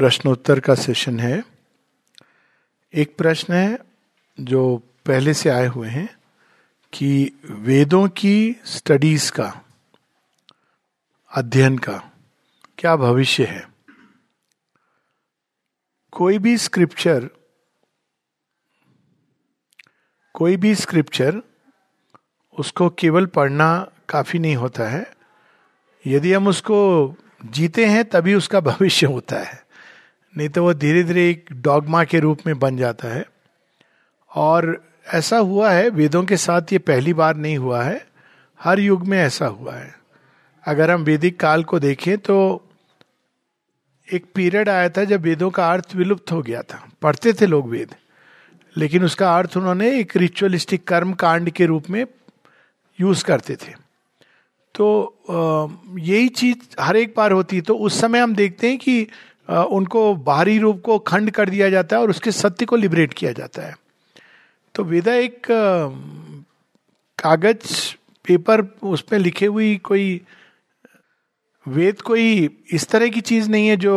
प्रश्नोत्तर का सेशन है। एक प्रश्न है जो पहले से आए हुए हैं कि वेदों की स्टडीज़ का, अध्ययन का क्या भविष्य है? कोई भी स्क्रिप्चर, कोई भी स्क्रिप्चर उसको केवल पढ़ना काफ़ी नहीं होता है। यदि हम उसको जीते हैं, तभी उसका भविष्य होता है। नहीं तो वो धीरे धीरे एक डॉगमा के रूप में बन जाता है। और ऐसा हुआ है, वेदों के साथ ये पहली बार नहीं हुआ है, हर युग में ऐसा हुआ है। अगर हम वैदिक काल को देखें तो एक पीरियड आया था जब वेदों का अर्थ विलुप्त हो गया था। पढ़ते थे लोग वेद, लेकिन उसका अर्थ उन्होंने एक रिचुअलिस्टिक कर्म कांड के रूप में यूज़ करते थे। तो यही चीज़ हर एक बार होती है। तो उस समय हम देखते हैं कि उनको बाहरी रूप को खंड कर दिया जाता है और उसके सत्य को लिबरेट किया जाता है। तो वेदा एक कागज़ पेपर उस पर लिखे हुई कोई, वेद कोई इस तरह की चीज़ नहीं है जो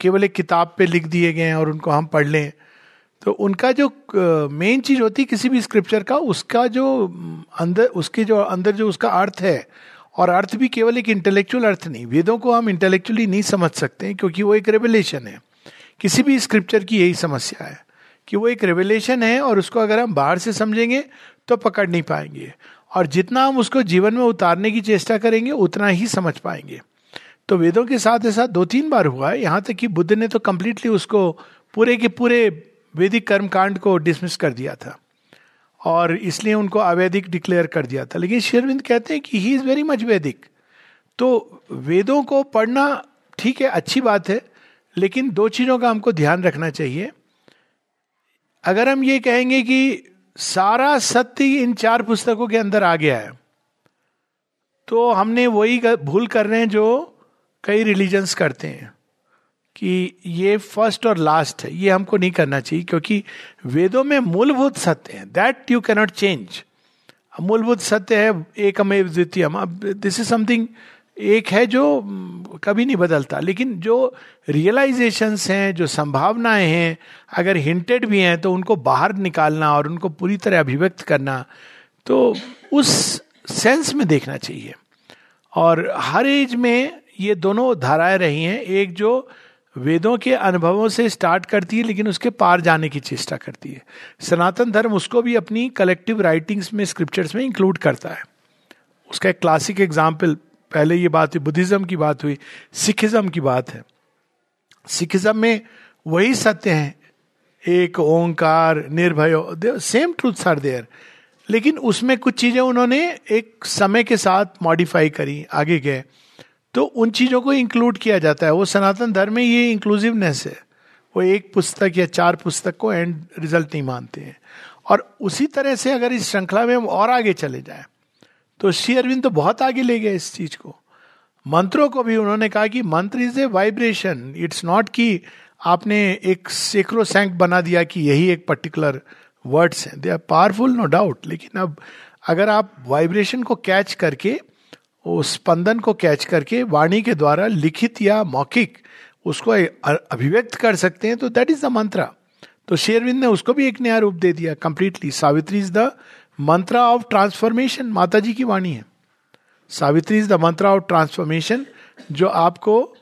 केवल एक किताब पे लिख दिए गए हैं और उनको हम पढ़ लें। तो उनका जो मेन चीज़ होती है किसी भी स्क्रिप्चर का, उसका जो अंदर, उसके जो, अंदर जो उसका अर्थ है और अर्थ भी केवल एक इंटेलेक्चुअल अर्थ नहीं, वेदों को हम इंटेलेक्चुअली नहीं समझ सकते क्योंकि वो एक रेवलेशन है। किसी भी स्क्रिप्चर की यही समस्या है कि वो एक रेवलेशन है और उसको अगर हम बाहर से समझेंगे तो पकड़ नहीं पाएँगे। और जितना हम उसको जीवन में उतारने की चेष्टा करेंगे, उतना ही समझ पाएँगे। तो वेदों के साथ ऐसा दो तीन बार हुआ है, यहाँ तक कि बुद्ध ने तो कम्प्लीटली उसको पूरे के पूरे वैदिक कर्मकांड को डिसमिस कर दिया था। और इसलिए उनको अवैधिक डिक्लेयर कर दिया था। लेकिन शेरविंद कहते हैं कि ही इज़ वेरी मच वैदिक तो वेदों को पढ़ना ठीक है, अच्छी बात है, लेकिन दो चीज़ों का हमको ध्यान रखना चाहिए। अगर हम ये कहेंगे कि सारा सत्य इन चार पुस्तकों के अंदर आ गया है तो हमने वही भूल कर रहे हैं जो कई रिलीजन्स करते हैं। कि ये फ़र्स्ट और लास्ट है, ये हमको नहीं करना चाहिए, क्योंकि वेदों में मूलभूत सत्य है। दैट यू कैनॉट चेंज मूलभूत सत्य है एक अमेव द्वितीय दिस इज़ समथिंग एक है जो कभी नहीं बदलता, लेकिन जो रियलाइजेशंस हैं, जो संभावनाएँ हैं, अगर हिंटेड भी हैं तो उनको बाहर निकालना और उनको पूरी तरह अभिव्यक्त करना तो उस सेंस में देखना चाहिए। और हर एज में ये दोनों धाराएँ रही हैं, एक जो वेदों के अनुभवों से स्टार्ट करती है, लेकिन उसके पार जाने की चेष्टा करती है। सनातन धर्म उसको भी अपनी कलेक्टिव राइटिंग्स में स्क्रिप्चर्स में इंक्लूड करता है। उसका एक क्लासिक एग्ज़ाम्पल पहले ये बात हुई, बुद्धिज्म की बात हुई, सिखिज्म की बात है। सिखिज्म में वही सत्य है। एक ओंकार, निर्भय सेम ट्रूथ आर देयर लेकिन उसमें कुछ चीज़ें उन्होंने एक समय के साथ मॉडिफाई करी, आगे गए। तो उन चीज़ों को इंक्लूड किया जाता है। वो सनातन धर्म में ये इंक्लूसिवनेस है। वो एक पुस्तक या चार पुस्तक को एंड रिज़ल्ट नहीं मानते हैं। और उसी तरह से अगर इस श्रृंखला में हम और आगे चले जाए तो श्री अरविंद तो बहुत आगे ले गए इस चीज़ को। मंत्रों को भी उन्होंने कहा कि mantra is a vibration it's not कि आपने एक सेक्रो सैंक बना दिया कि यही एक पर्टिकुलर वर्ड्स हैं। They are powerful no doubt लेकिन अब अगर आप वाइब्रेशन को कैच करके उस स्पंदन को कैच करके वाणी के द्वारा लिखित या मौखिक उसको अभिव्यक्त कर सकते हैं तो दैट इज़ द मंत्र तो शेरविंद ने उसको भी एक नया रूप दे दिया completely Savitri is the mantra of transformation माता जी की वाणी है। Savitri is the mantra of transformation जो आपको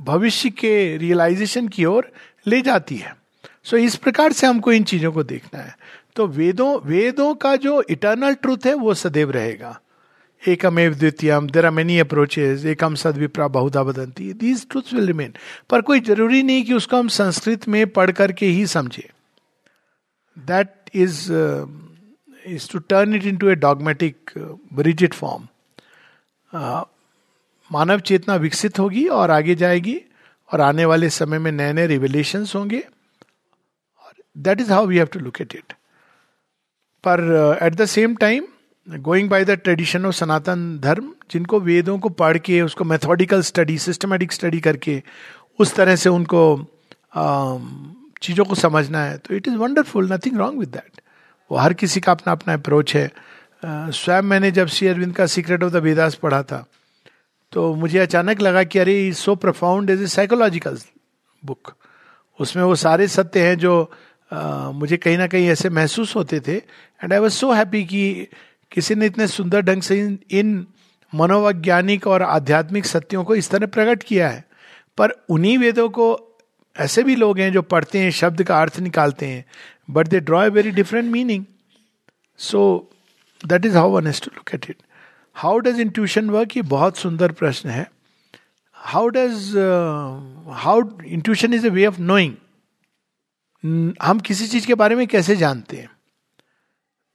भविष्य के रियलाइजेशन की ओर ले जाती है। सो so, इस प्रकार से हमको इन चीज़ों को देखना है। तो वेदों वेदों का जो इटर्नल ट्रूथ है वो सदैव रहेगा। एकमेव द्वितीयम देर आर मेनी अप्रोचेज एकम सद विप्रा बहुधा बदंती दीज ट्रूथ विल रिमेन पर कोई ज़रूरी नहीं कि उसको हम संस्कृत में पढ़ करके ही समझे that is is to turn it into a dogmatic rigid form मानव चेतना विकसित होगी और आगे जाएगी और आने वाले समय में नए नए रिविलेशन होंगे और that is how we have to look at it पर at the same time going by the tradition of Sanatan Dharma जिनको वेदों को पढ़ के, उसको मेथोडिकल स्टडी सिस्टमेटिक स्टडी करके, उस तरह से उनको चीज़ों को समझना है तो it is wonderful nothing wrong with that वो हर किसी का अपना अपना अप्रोच है स्वयं मैंने जब श्री अरविंद का सीक्रेट ऑफ़ द वेदास पढ़ा था तो मुझे अचानक लगा कि अरे is so profound as a psychological book उसमें वो सारे सत्य हैं जो मुझे कहीं ना कहीं ऐसे महसूस होते थे and I was so happy कि किसी ने इतने सुंदर ढंग से इन, इन मनोवैज्ञानिक और आध्यात्मिक सत्यों को इस तरह प्रकट किया है। पर उन्हीं वेदों को ऐसे भी लोग हैं जो पढ़ते हैं शब्द का अर्थ निकालते हैं but they draw a very different meaning so that is how one has to look at it how does intuition work ये बहुत सुंदर प्रश्न है। How does how intuition is a way of knowing हम किसी चीज़ के बारे में कैसे जानते हैं?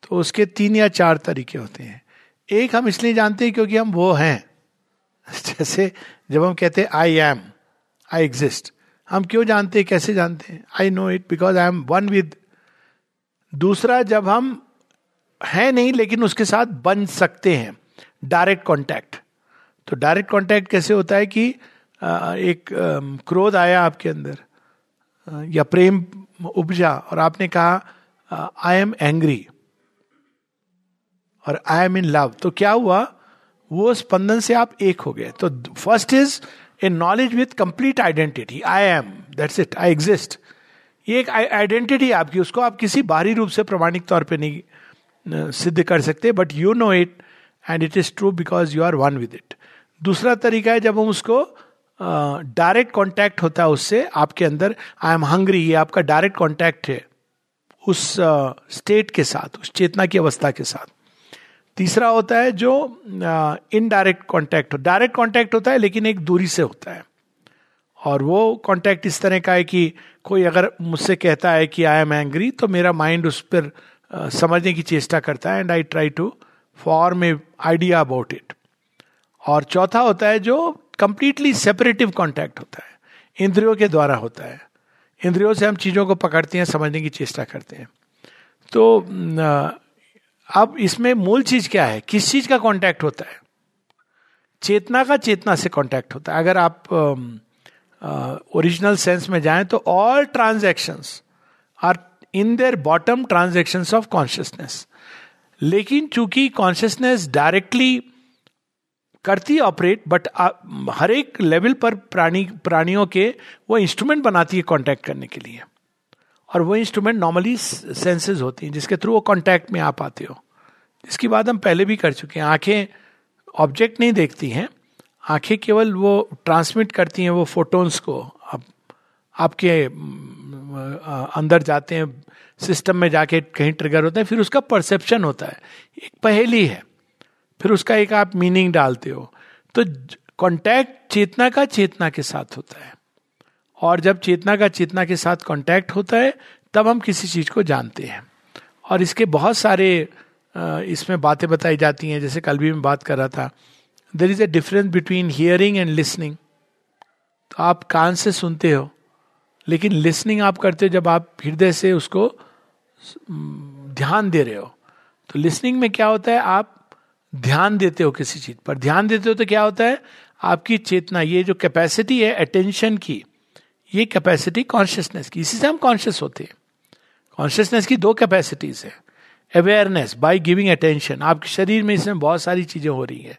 तो उसके तीन या चार तरीके होते हैं। एक हम इसलिए जानते हैं क्योंकि हम वो हैं। जैसे जब हम कहते हैं आई एम आई एग्जिस्ट हम क्यों जानते हैं, कैसे जानते हैं? I know it because I am one with दूसरा, जब हम हैं नहीं, लेकिन उसके साथ बन सकते हैं। डायरेक्ट कांटेक्ट तो डायरेक्ट कांटेक्ट कैसे होता है कि एक क्रोध आया आपके अंदर या प्रेम उपजा और आपने कहा आई एम एंग्री और आई एम इन लव तो क्या हुआ? वो स्पंदन से आप एक हो गए। तो first is a knowledge with complete identity I am that's it I exist ये एक आइडेंटिटी आपकी। उसको आप किसी बाहरी रूप से प्रमाणिक तौर पे नहीं सिद्ध कर सकते but you know it and it is true because you are one with it दूसरा तरीका है जब हम उसको डायरेक्ट uh, कांटेक्ट होता है उससे आपके अंदर आई एम हंग्री ये आपका डायरेक्ट कांटेक्ट है उस स्टेट uh, के साथ उस चेतना की अवस्था के साथ। तीसरा होता है जो इनडायरेक्ट कांटेक्ट डायरेक्ट कांटेक्ट होता है लेकिन एक दूरी से होता है। और वो कांटेक्ट इस तरह का है कि कोई अगर मुझसे कहता है कि आई एम एंग्री तो मेरा माइंड उस पर uh, समझने की चेष्टा करता है and I try to form a idea about it और चौथा होता है जो कंप्लीटली सेपरेटिव कॉन्टैक्ट होता है। इंद्रियों के द्वारा होता है। इंद्रियों से हम चीज़ों को पकड़ते हैं समझने की चेष्टा करते हैं। तो अब इसमें मूल चीज़ क्या है? किस चीज़ का कांटेक्ट होता है? चेतना का चेतना से कांटेक्ट होता है। अगर आप ओरिजिनल सेंस में जाएँ तो all transaction are in their bottom transaction of consciousness लेकिन चूँकि कॉन्शियसनेस डायरेक्टली करती ऑपरेट बट हर एक लेवल पर प्राणी, प्राणियों के वो इंस्ट्रूमेंट बनाती है कांटेक्ट करने के लिए। और वो इंस्ट्रूमेंट नॉर्मली सेंसेस होती हैं, जिसके थ्रू वो कांटेक्ट में आप आते हो। इसकी बात हम पहले भी कर चुके हैं। आँखें ऑब्जेक्ट नहीं देखती हैं, आँखें केवल वो ट्रांसमिट करती हैं, वो फोटोन्स को। आप आपके अंदर जाते हैं सिस्टम में जाके कहीं ट्रिगर होते हैं, फिर उसका परसेप्शन होता है। एक पहेली है, फिर उसका एक आप मीनिंग डालते हो। तो कांटेक्ट चेतना का चेतना के साथ होता है। और जब चेतना का चेतना के साथ कांटेक्ट होता है, तब हम किसी चीज़ को जानते हैं। और इसके बहुत सारे इसमें बातें बताई जाती हैं। जैसे कल भी मैं बात कर रहा था। There is a difference between hearing and listening तो आप कान से सुनते हो, लेकिन लिसनिंग आप करते हो जब आप हृदय से उसको ध्यान दे रहे हो। तो लिसनिंग में क्या होता है? आप ध्यान देते हो किसी चीज़ पर। ध्यान देते हो तो क्या होता है? आपकी चेतना, ये जो कैपेसिटी है अटेंशन की ये कैपेसिटी कॉन्शियसनेस की। इसी से हम कॉन्शियस होते हैं। कॉन्शियसनेस की दो कैपेसिटीज है। अवेयरनेस बाय गिविंग अटेंशन आपके शरीर में इसमें बहुत सारी चीज़ें हो रही है।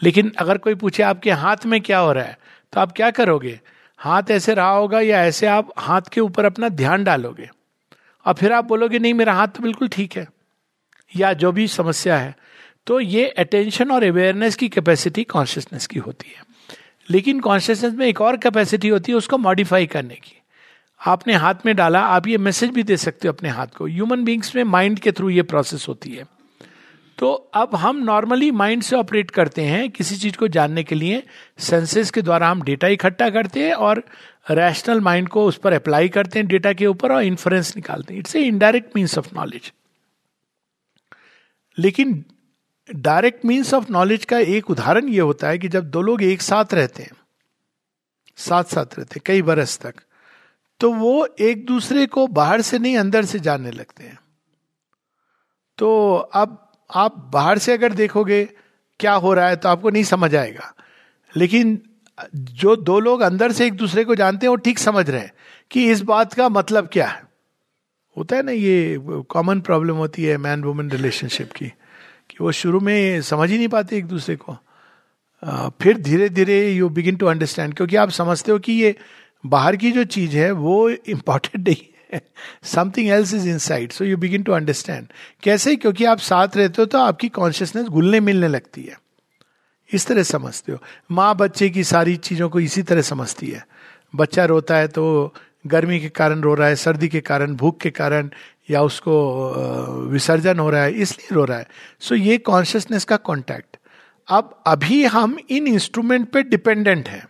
लेकिन अगर कोई पूछे आपके हाथ में क्या हो रहा है तो आप क्या करोगे? हाथ ऐसे रहा होगा या ऐसे आप हाथ के ऊपर अपना ध्यान डालोगे? और फिर आप बोलोगे, नहीं, मेरा हाथ तो बिल्कुल ठीक है। या जो भी समस्या है तो ये अटेंशन और अवेयरनेस की कैपेसिटी कॉन्शियसनेस की होती है। लेकिन कॉन्शियसनेस में एक और कैपेसिटी होती है उसको मॉडिफाई करने की। आपने हाथ में डाला, आप ये मैसेज भी दे सकते हो अपने हाथ को। ह्यूमन बींग्स में माइंड के थ्रू ये प्रोसेस होती है। तो अब हम नॉर्मली माइंड से ऑपरेट करते हैं किसी चीज़ को जानने के लिए। सेंसेस के द्वारा हम डेटा इकट्ठा करते हैं और रैशनल माइंड को उस पर अप्लाई करते हैं डेटा के ऊपर और इन्फ्लुएंस निकालते हैं। It's a indirect means of knowledge लेकिन डायरेक्ट मीन्स ऑफ़ नॉलेज का एक उदाहरण यह होता है कि जब दो लोग एक साथ रहते हैं, साथ साथ रहते हैं, कई बरस तक तो वो एक दूसरे को बाहर से नहीं, अंदर से जानने लगते हैं। तो अब आप बाहर से अगर देखोगे क्या हो रहा है तो आपको नहीं समझ आएगा। लेकिन जो दो लोग अंदर से एक दूसरे को जानते हैं, वो ठीक समझ रहे हैं कि इस बात का मतलब क्या है। होता है ना, ये कॉमन प्रॉब्लम होती है मैन वुमेन रिलेशनशिप की। कि वो शुरू में समझ ही नहीं पाते एक दूसरे को। फिर धीरे धीरे यू बिगिन टू अंडरस्टैंड क्योंकि आप समझते हो कि ये बाहर की जो चीज़ है, वो इंपॉर्टेंट नहीं है। Something else is inside so you begin to understand कैसे? क्योंकि आप साथ रहते हो तो आपकी कॉन्शियसनेस घुलने मिलने लगती है। इस तरह समझते हो। माँ बच्चे की सारी चीज़ों को इसी तरह समझती है। बच्चा रोता है तो गर्मी के कारण रो रहा है, सर्दी के कारण, भूख के कारण या उसको विसर्जन हो रहा है, इसलिए रो रहा है। सो so, ये कॉन्शियसनेस का कॉन्टैक्ट अब अभी हम इन इंस्ट्रूमेंट पे डिपेंडेंट हैं।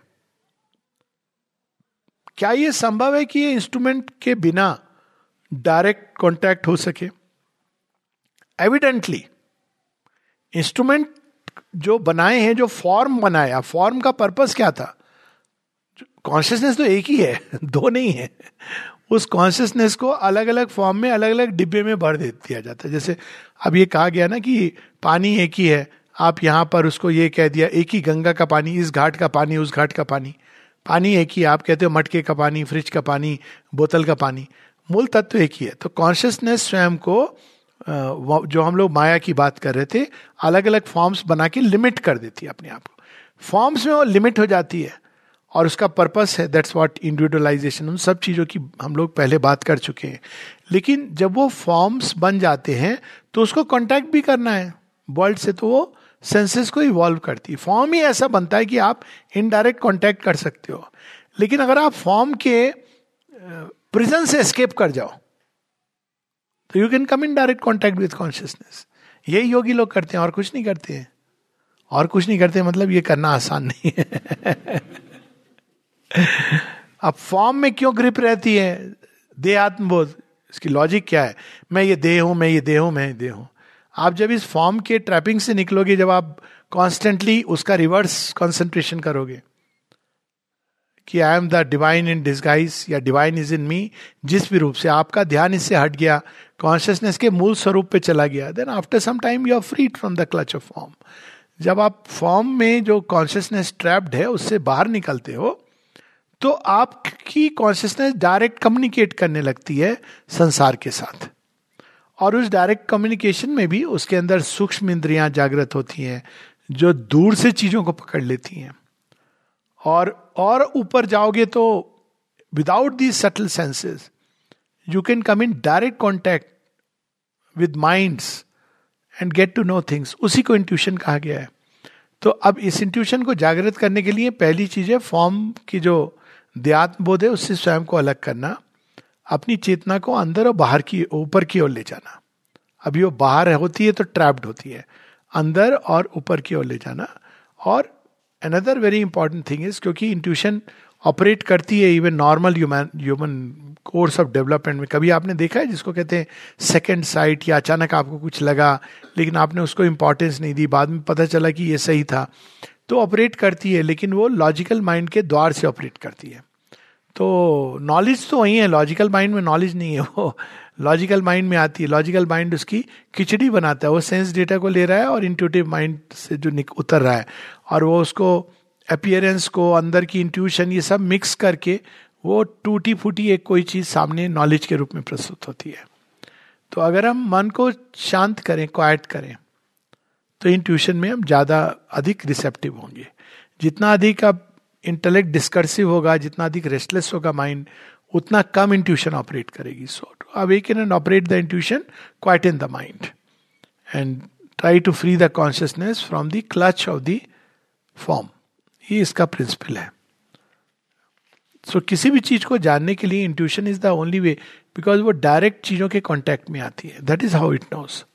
क्या ये संभव है कि ये इंस्ट्रूमेंट के बिना डायरेक्ट कॉन्टैक्ट हो सके? एविडेंटली इंस्ट्रूमेंट जो बनाए हैं, जो फॉर्म बनाया फॉर्म का पर्पस क्या था? कॉन्शियसनेस तो एक ही है, दो नहीं है। उस कॉन्शियसनेस को अलग अलग फॉर्म में अलग अलग डिब्बे में भर दे दिया जाता है। जैसे अब ये कहा गया ना कि पानी एक ही है, आप यहाँ पर उसको ये कह दिया, एक ही गंगा का पानी, इस घाट का पानी, उस घाट का पानी। पानी एक ही आप कहते हो मटके का पानी फ्रिज का पानी, बोतल का पानी, मूल तत्व एक ही है। तो कॉन्शियसनेस स्वयं को जो हम लोग माया की बात कर रहे थे अलग अलग फॉर्म्स बना के लिमिट कर देती है अपने आप को। फॉर्म्स में वो लिमिट हो जाती है। और उसका पर्पस है दैट्स व्हाट इंडिविजुअलाइजेशन उन सब चीज़ों की हम लोग पहले बात कर चुके हैं। लेकिन जब वो फॉर्म्स बन जाते हैं तो उसको कॉन्टैक्ट भी करना है। वर्ल्ड से तो वो सेंसेस को इवॉल्व करती है। फॉर्म ही ऐसा बनता है कि आप इनडायरेक्ट कॉन्टैक्ट कर सकते हो। लेकिन अगर आप फॉर्म के प्रिजन से एस्केप कर जाओ तो you can come in direct contact with consciousness यही योगी लोग करते हैं, और कुछ नहीं करते हैं। और कुछ नहीं करते मतलब ये करना आसान नहीं है। अब फॉर्म में क्यों ग्रिप रहती है? दे आत्मबोध। इसकी लॉजिक क्या है? मैं ये दे हूँ, मैं ये दे हूँ, मैं दे हूँ। आप जब इस फॉर्म के ट्रैपिंग से निकलोगे, जब आप कॉन्स्टेंटली उसका रिवर्स कॉन्सेंट्रेशन करोगे, कि I am the divine in disguise या डिवाइन इज़ इन मी जिस भी रूप से आपका ध्यान इससे हट गया कॉन्शियसनेस के मूल स्वरूप पे चला गया then after some time you are free from the clutch of form जब आप फॉर्म में जो कॉन्शियसनेस ट्रैप्ड है, उससे बाहर निकलते हो तो आपकी कॉन्शियसनेस डायरेक्ट कम्युनिकेट करने लगती है संसार के साथ। और उस डायरेक्ट कम्युनिकेशन में भी उसके अंदर सूक्ष्म इंद्रियाँ जागृत होती हैं, जो दूर से चीज़ों को पकड़ लेती हैं। और और ऊपर जाओगे तो without the subtle senses you can come in direct contact with minds and get to know things उसी को इंट्यूशन कहा गया है। तो अब इस इंट्यूशन को जागृत करने के लिए पहली चीज़ है फॉर्म की जो देहात्म बोध है उससे स्वयं को अलग करना, अपनी चेतना को अंदर और बाहर की, ऊपर की ओर ले जाना। अभी वो बाहर होती है तो ट्रैप्ड होती है। अंदर और ऊपर की ओर ले जाना। और another very important thing is क्योंकि इंट्यूशन ऑपरेट करती है even normal human human course of development में। कभी आपने देखा है जिसको कहते हैं सेकेंड साइट या अचानक आपको कुछ लगा, लेकिन आपने उसको इंपॉर्टेंस नहीं दी। बाद में पता चला कि ये सही था। तो ऑपरेट करती है, लेकिन वो लॉजिकल माइंड के द्वार से ऑपरेट करती है। तो नॉलेज तो वही है लॉजिकल माइंड में नॉलेज नहीं है, वो लॉजिकल माइंड में आती है। लॉजिकल माइंड उसकी खिचड़ी बनाता है, वो सेंस डेटा को ले रहा है और इंट्यूटिव माइंड से जो उतर रहा है। और वो उसको अपियरेंस को, अंदर की इंट्यूशन ये सब मिक्स करके वो टूटी फूटी एक कोई चीज़ सामने नॉलेज के रूप में प्रस्तुत होती है। तो अगर हम मन को शांत करें क्वाइट करें तो इंट्यूशन में हम ज़्यादा अधिक रिसेप्टिव होंगे। जितना अधिक आप इंटेलेक्ट डिस्कर्सिव होगा जितना अधिक रेस्टलेस होगा माइंड उतना कम इंट्यूशन ऑपरेट करेगी। सो अब awaken and operate the intuition quite in the mind and try to free the consciousness from the clutch of the form ये इसका प्रिंसिपल है। सो so, किसी भी चीज़ को जानने के लिए intuition is the only way because वो डायरेक्ट चीज़ों के कॉन्टेक्ट में आती है। That is how it knows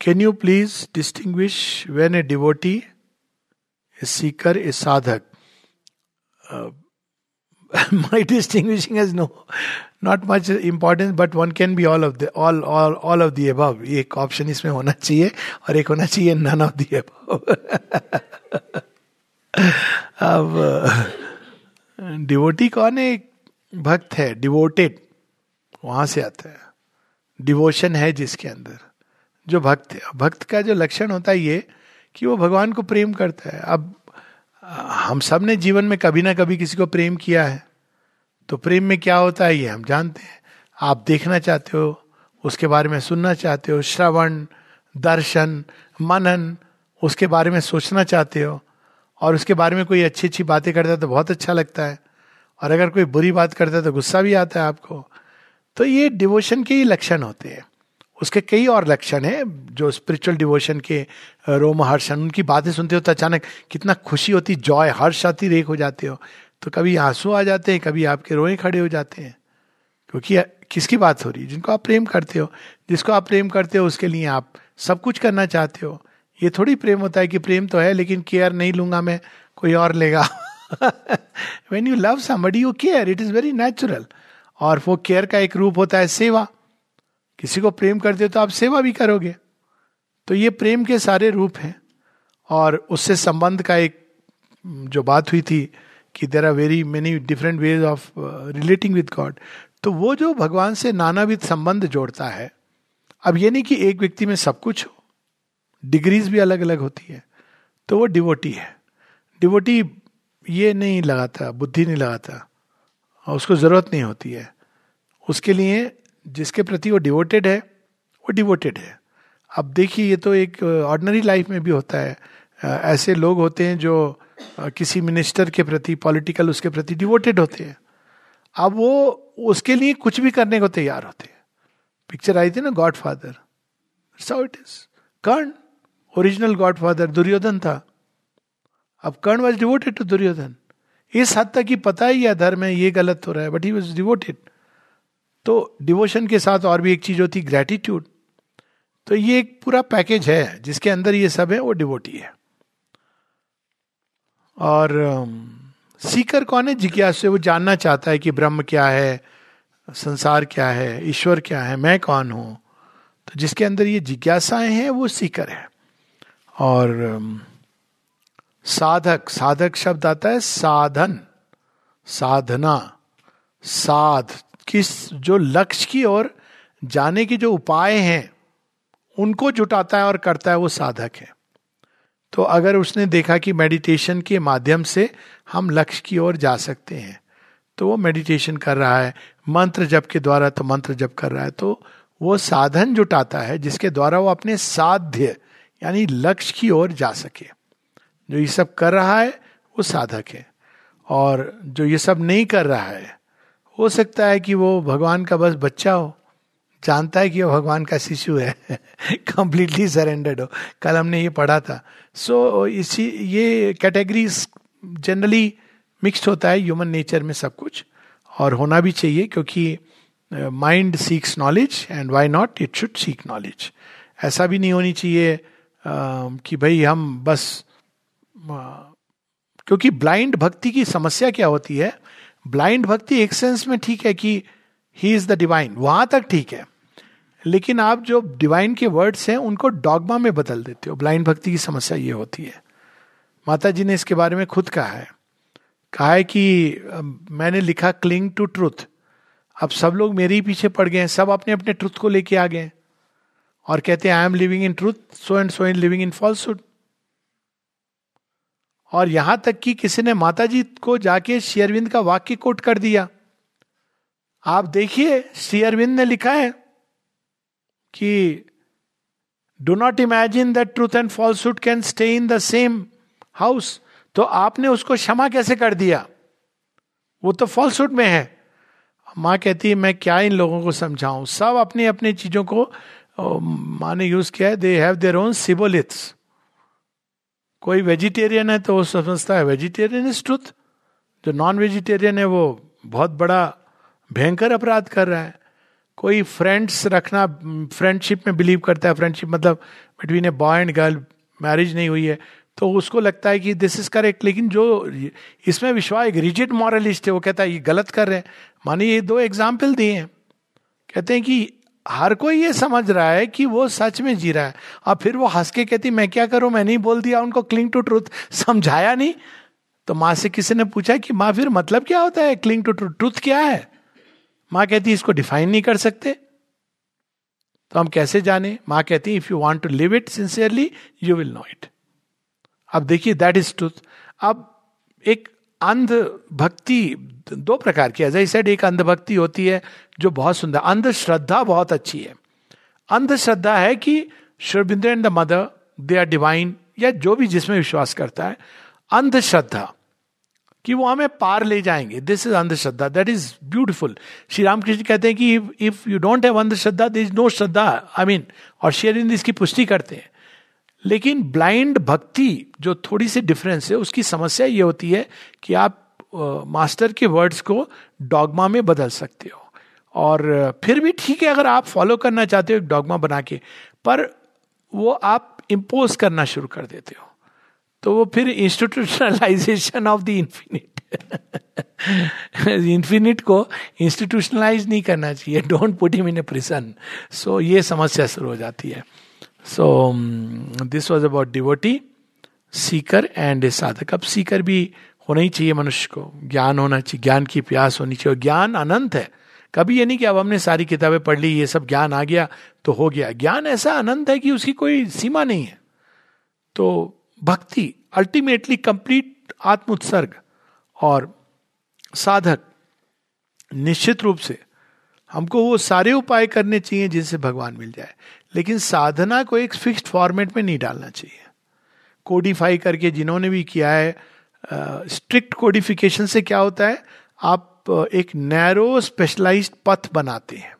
can you please distinguish when a devotee a seeker a sadhak my distinguishing as no not much importance but one can be all of the all of the अब एक option इसमें होना चाहिए और एक होना चाहिए none of the अब अब डिवोटी कौन है एक भक्त है डिवोटेड वहाँ से आता है डिवोशन है जिसके अंदर जो भक्त भक्त का जो लक्षण होता है ये, कि वो भगवान को प्रेम करता है। अब, हम सबने जीवन में कभी ना कभी किसी को प्रेम किया है। तो प्रेम में क्या होता है ये हम जानते हैं। आप देखना चाहते हो, उसके बारे में सुनना चाहते हो, श्रवण, दर्शन, मनन, उसके बारे में सोचना चाहते हो, और उसके बारे में कोई अच्छी अच्छी बातें करता है तो बहुत अच्छा लगता है, और अगर कोई बुरी बात करता है तो गुस्सा भी आता है आपको। तो ये डिवोशन के ही लक्षण होते हैं। उसके कई और लक्षण हैं, जो स्पिरिचुअल डिवोशन के रोम हर्षण उनकी बातें सुनते हो तो अचानक कितना खुशी होती जॉय हर्ष आती रेख हो जाते हो। तो कभी आँसू आ जाते हैं, कभी आपके रोए खड़े हो जाते हैं। क्योंकि किसकी बात हो रही है? जिनको आप प्रेम करते हो। जिसको आप प्रेम करते हो, उसके लिए आप सब कुछ करना चाहते हो। ये थोड़ी प्रेम होता है कि प्रेम तो है, लेकिन केयर नहीं लूँगा मैं, कोई और लेगा। When you love somebody you care it is very natural और वो केयर का एक रूप होता है सेवा। किसी को प्रेम करते हो तो आप सेवा भी करोगे। तो ये प्रेम के सारे रूप हैं। और उससे संबंध का एक जो बात हुई थी कि there are very many different ways of relating with God तो वो जो भगवान से नानाविध संबंध जोड़ता है, अब ये नहीं कि एक व्यक्ति में सब कुछ हो डिग्रीज भी अलग अलग होती है तो वो डिवोटी है। डिवोटी ये नहीं लगाता, बुद्धि नहीं लगाता उसको ज़रूरत नहीं होती है। उसके लिए जिसके प्रति वो डिवोटेड है, वो डिवोटेड है। अब देखिए, ये तो एक ऑर्डनरी लाइफ में भी होता है। ऐसे लोग होते हैं जो किसी मिनिस्टर के प्रति पॉलिटिकल उसके प्रति डिवोटेड होते हैं। अब वो उसके लिए कुछ भी करने को तैयार होते हैं। पिक्चर आई थी ना godfather so it is Karna original godfather Duryodhana था। अब Karna was devoted to Duryodhana इस हद तक ही पता ही है, धर्म है ये गलत हो रहा है बट ही वॉज़ डिवोटेड तो डिवोशन के साथ और भी एक चीज़ होती ग्रेटिट्यूड तो ये एक पूरा पैकेज है, जिसके अंदर ये सब है, वो डिवोटी है। और सीकर कौन है? जिज्ञास वो जानना चाहता है कि ब्रह्म क्या है, संसार क्या है, ईश्वर क्या है, मैं कौन हूँ? तो जिसके अंदर ये जिज्ञासाएँ हैं, वो सीकर है। और साधक साधक शब्द आता है साधन, साधना, साध किस जो लक्ष्य की ओर जाने के जो उपाय हैं, उनको जुटाता है और करता है, वो साधक है। तो अगर उसने देखा कि मेडिटेशन के माध्यम से हम लक्ष्य की ओर जा सकते हैं तो वो मेडिटेशन कर रहा है, मंत्र जप के द्वारा तो मंत्र जप कर रहा है तो वो साधन जुटाता है, जिसके द्वारा वो अपने साध्य, यानी लक्ष्य की ओर जा सके। जो ये सब कर रहा है, वो साधक है। और जो ये सब नहीं कर रहा है हो सकता है कि वो भगवान का बस बच्चा हो। जानता है कि वो भगवान का शिशु है। कंप्लीटली सरेंडर्ड हो। कल हमने ये पढ़ा था। सो so, इसी ये कैटेगरीज जनरली मिक्सड होता है ह्यूमन नेचर में सब कुछ। और होना भी चाहिए क्योंकि mind seeks knowledge and why not it should seek knowledge ऐसा भी नहीं होनी चाहिए uh, कि भाई हम बस uh, क्योंकि ब्लाइंड भक्ति की समस्या क्या होती है? ब्लाइंड भक्ति एक सेंस में ठीक है कि ही इज़ द डिवाइन वहाँ तक ठीक है। लेकिन आप जो डिवाइन के वर्ड्स हैं, उनको डॉगमा में बदल देते हो। ब्लाइंड भक्ति की समस्या ये होती है। माता जी ने इसके बारे में खुद कहा है। कहा है कि मैंने लिखा क्लिंग टू ट्रूथ अब सब लोग मेरे ही पीछे पड़ गए हैं। सब अपने अपने ट्रुथ को लेके आ गए और कहते हैं I am living in truth so and so in living in falsehood और यहाँ तक कि किसी ने माता जी को जाके शेयरविंद का वाक्य कोट कर दिया। आप देखिए शेयरविंद ने लिखा है कि do not imagine that truth and falsehood can stay in the same house तो आपने उसको क्षमा कैसे कर दिया? वो तो फॉल्सुड में है। माँ कहती है, मैं क्या इन लोगों को समझाऊं? सब अपनी अपनी चीज़ों को माँ ने यूज़ किया है। They have their own shibboleths कोई वेजिटेरियन है तो वो समझता है, वेजिटेरियन इज़ ट्रुथ जो नॉन वेजिटेरियन है वो बहुत बड़ा भयंकर अपराध कर रहा है। कोई फ्रेंड्स रखना फ्रेंडशिप में बिलीव करता है फ्रेंडशिप मतलब between a boy and girl marriage नहीं हुई है तो उसको लगता है कि दिस इज़ करेक्ट लेकिन जो इसमें विश्वास, एक रिजिड मॉरलिस्ट है, वो कहता है, ये गलत कर रहे हैं। मानिए, ये दो एग्ज़ाम्पल दिए हैं। कहते हैं कि हर कोई ये समझ रहा है कि वो सच में जी रहा है। और फिर वो हंस के कहती, मैं क्या करूँ? मैं नहीं बोल दिया उनको क्लिंग टू ट्रूथ समझाया नहीं। तो माँ से किसी ने पूछा कि, माँ, फिर मतलब क्या होता है? क्लिंग टू ट्रूथ ट्रूथ क्या है? माँ कहती, इसको डिफाइन नहीं कर सकते। तो हम कैसे जाने? माँ कहती if you want to live it sincerely you will know it अब देखिए दैट इज़ ट्रूथ अब एक अंध भक्ति दो प्रकार की एज सेड एक अंधभक्ति होती है जो बहुत सुंदर, अंधश्रद्धा बहुत अच्छी है। अंधश्रद्धा है कि श्रबिंद्र and the mother they are divine या जो भी जिसमें विश्वास करता है, अंधश्रद्धा, कि वो हमें पार ले जाएँगे। This is andhashraddha that is beautiful Shri Ramakrishna कहते हैं कि if you don't have andhashraddha this is no shraddha I mean और शेयर इसकी पुष्टि करते हैं। लेकिन ब्लाइंड भक्ति जो थोड़ी सी डिफरेंस है, उसकी समस्या ये होती है कि आप मास्टर के वर्ड्स को डॉगमा में बदल सकते हो। और फिर भी ठीक है अगर आप फॉलो करना चाहते हो एक डॉगमा बना के, पर वो आप इम्पोज करना शुरू कर देते हो। तो वो फिर institutionalization of the infinite infinite को इंस्टीट्यूशनलाइज नहीं करना चाहिए। Don't put him in a prison so ये समस्या शुरू हो जाती है। So this was about devotee seeker and a sadhak अब सीकर भी होना ही चाहिए मनुष्य को। ज्ञान होना चाहिए, ज्ञान की प्यास होनी चाहिए। ज्ञान अनंत है। कभी ये नहीं कि अब हमने सारी किताबें पढ़ ली, ये सब ज्ञान आ गया तो हो गया। ज्ञान ऐसा अनंत है कि उसकी कोई सीमा नहीं है। तो भक्ति अल्टीमेटली कंप्लीट आत्म उत्सर्ग और साधक निश्चित रूप से हमको वो सारे उपाय करने चाहिए जिनसे भगवान मिल जाए। लेकिन साधना को एक फिक्स्ड फॉर्मेट में नहीं डालना चाहिए। कोडिफाई करके जिन्होंने भी किया है स्ट्रिक्ट uh, कोडिफिकेशन से क्या होता है? आप एक नैरो स्पेशलाइज्ड पथ बनाते हैं।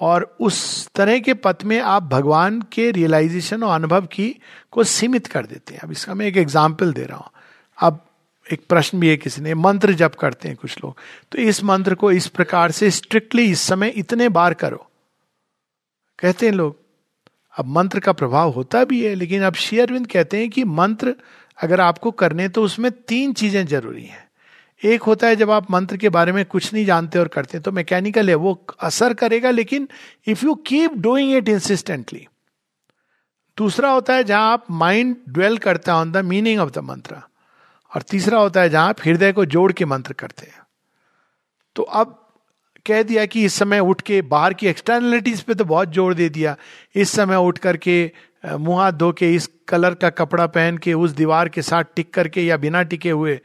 और उस तरह के पथ में आप भगवान के रियलाइजेशन और अनुभव की को सीमित कर देते हैं। अब इसका मैं एक एग्ज़ाम्पल दे रहा हूँ। अब एक प्रश्न भी है किसी ने, मंत्र जप करते हैं कुछ लोग। तो इस मंत्र को इस प्रकार से स्ट्रिक्टली इस समय इतने बार करो। कहते हैं लोग, अब मंत्र का प्रभाव होता भी है, लेकिन अब शेयरविंद कहते हैं कि मंत्र अगर आपको करने तो उसमें तीन चीज़ें ज़रूरी हैं। एक होता है जब आप मंत्र के बारे में कुछ नहीं जानते और करते तो मैकेनिकल है, वो असर करेगा, लेकिन if you keep doing it insistently दूसरा होता है जहाँ आप माइंड ड्वेल करते हैं on the meaning of the mantra और तीसरा होता है जहाँ आप हृदय को जोड़ के मंत्र करते हैं। तो अब कह दिया कि इस समय उठ के बाहर की एक्सटर्नलिटीज पे तो बहुत ज़ोर दे दिया। इस समय उठ करके मुँह हाथ धो के, इस कलर का कपड़ा पहन के, उस दीवार के साथ टिक करके या बिना टिके हुए,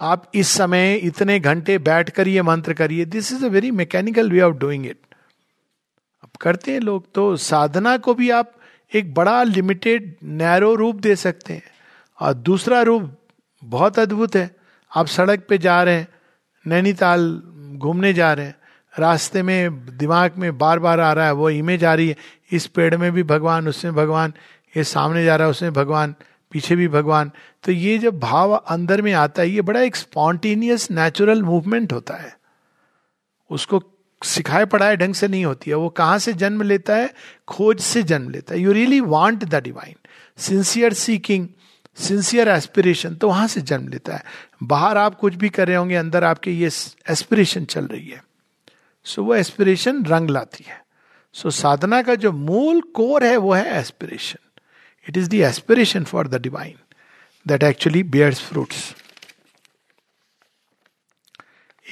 आप इस समय इतने घंटे बैठ कर ये मंत्र करिए। This is a very mechanical way of doing it अब करते हैं लोग तो साधना को भी आप एक बड़ा लिमिटेड नैरो रूप दे सकते हैं। और दूसरा रूप बहुत अद्भुत है। आप सड़क पे जा रहे हैं, नैनीताल घूमने जा रहे हैं, रास्ते में, दिमाग में बार बार आ रहा है, वो इमेज आ रही है, इस पेड़ में भी भगवान, उसमें भगवान, ये सामने जा रहा है, उसमें भगवान, पीछे भी भगवान। तो ये जब भाव अंदर में आता है, ये बड़ा एक स्पॉन्टेनियस नेचुरल मूवमेंट होता है। उसको सिखाए पढ़ाए ढंग से नहीं होती है। वो कहाँ से जन्म लेता है? खोज से जन्म लेता है। You really want the divine sincere seeking sincere aspiration तो वहाँ से जन्म लेता है। बाहर आप कुछ भी कर रहे होंगे अंदर आपके ये एस्पिरेशन चल रही है। सो so, वो एस्पिरेशन रंग लाती है। सो so, साधना का जो मूल कोर है वो है aspiration it is the aspiration for the divine that actually bears fruits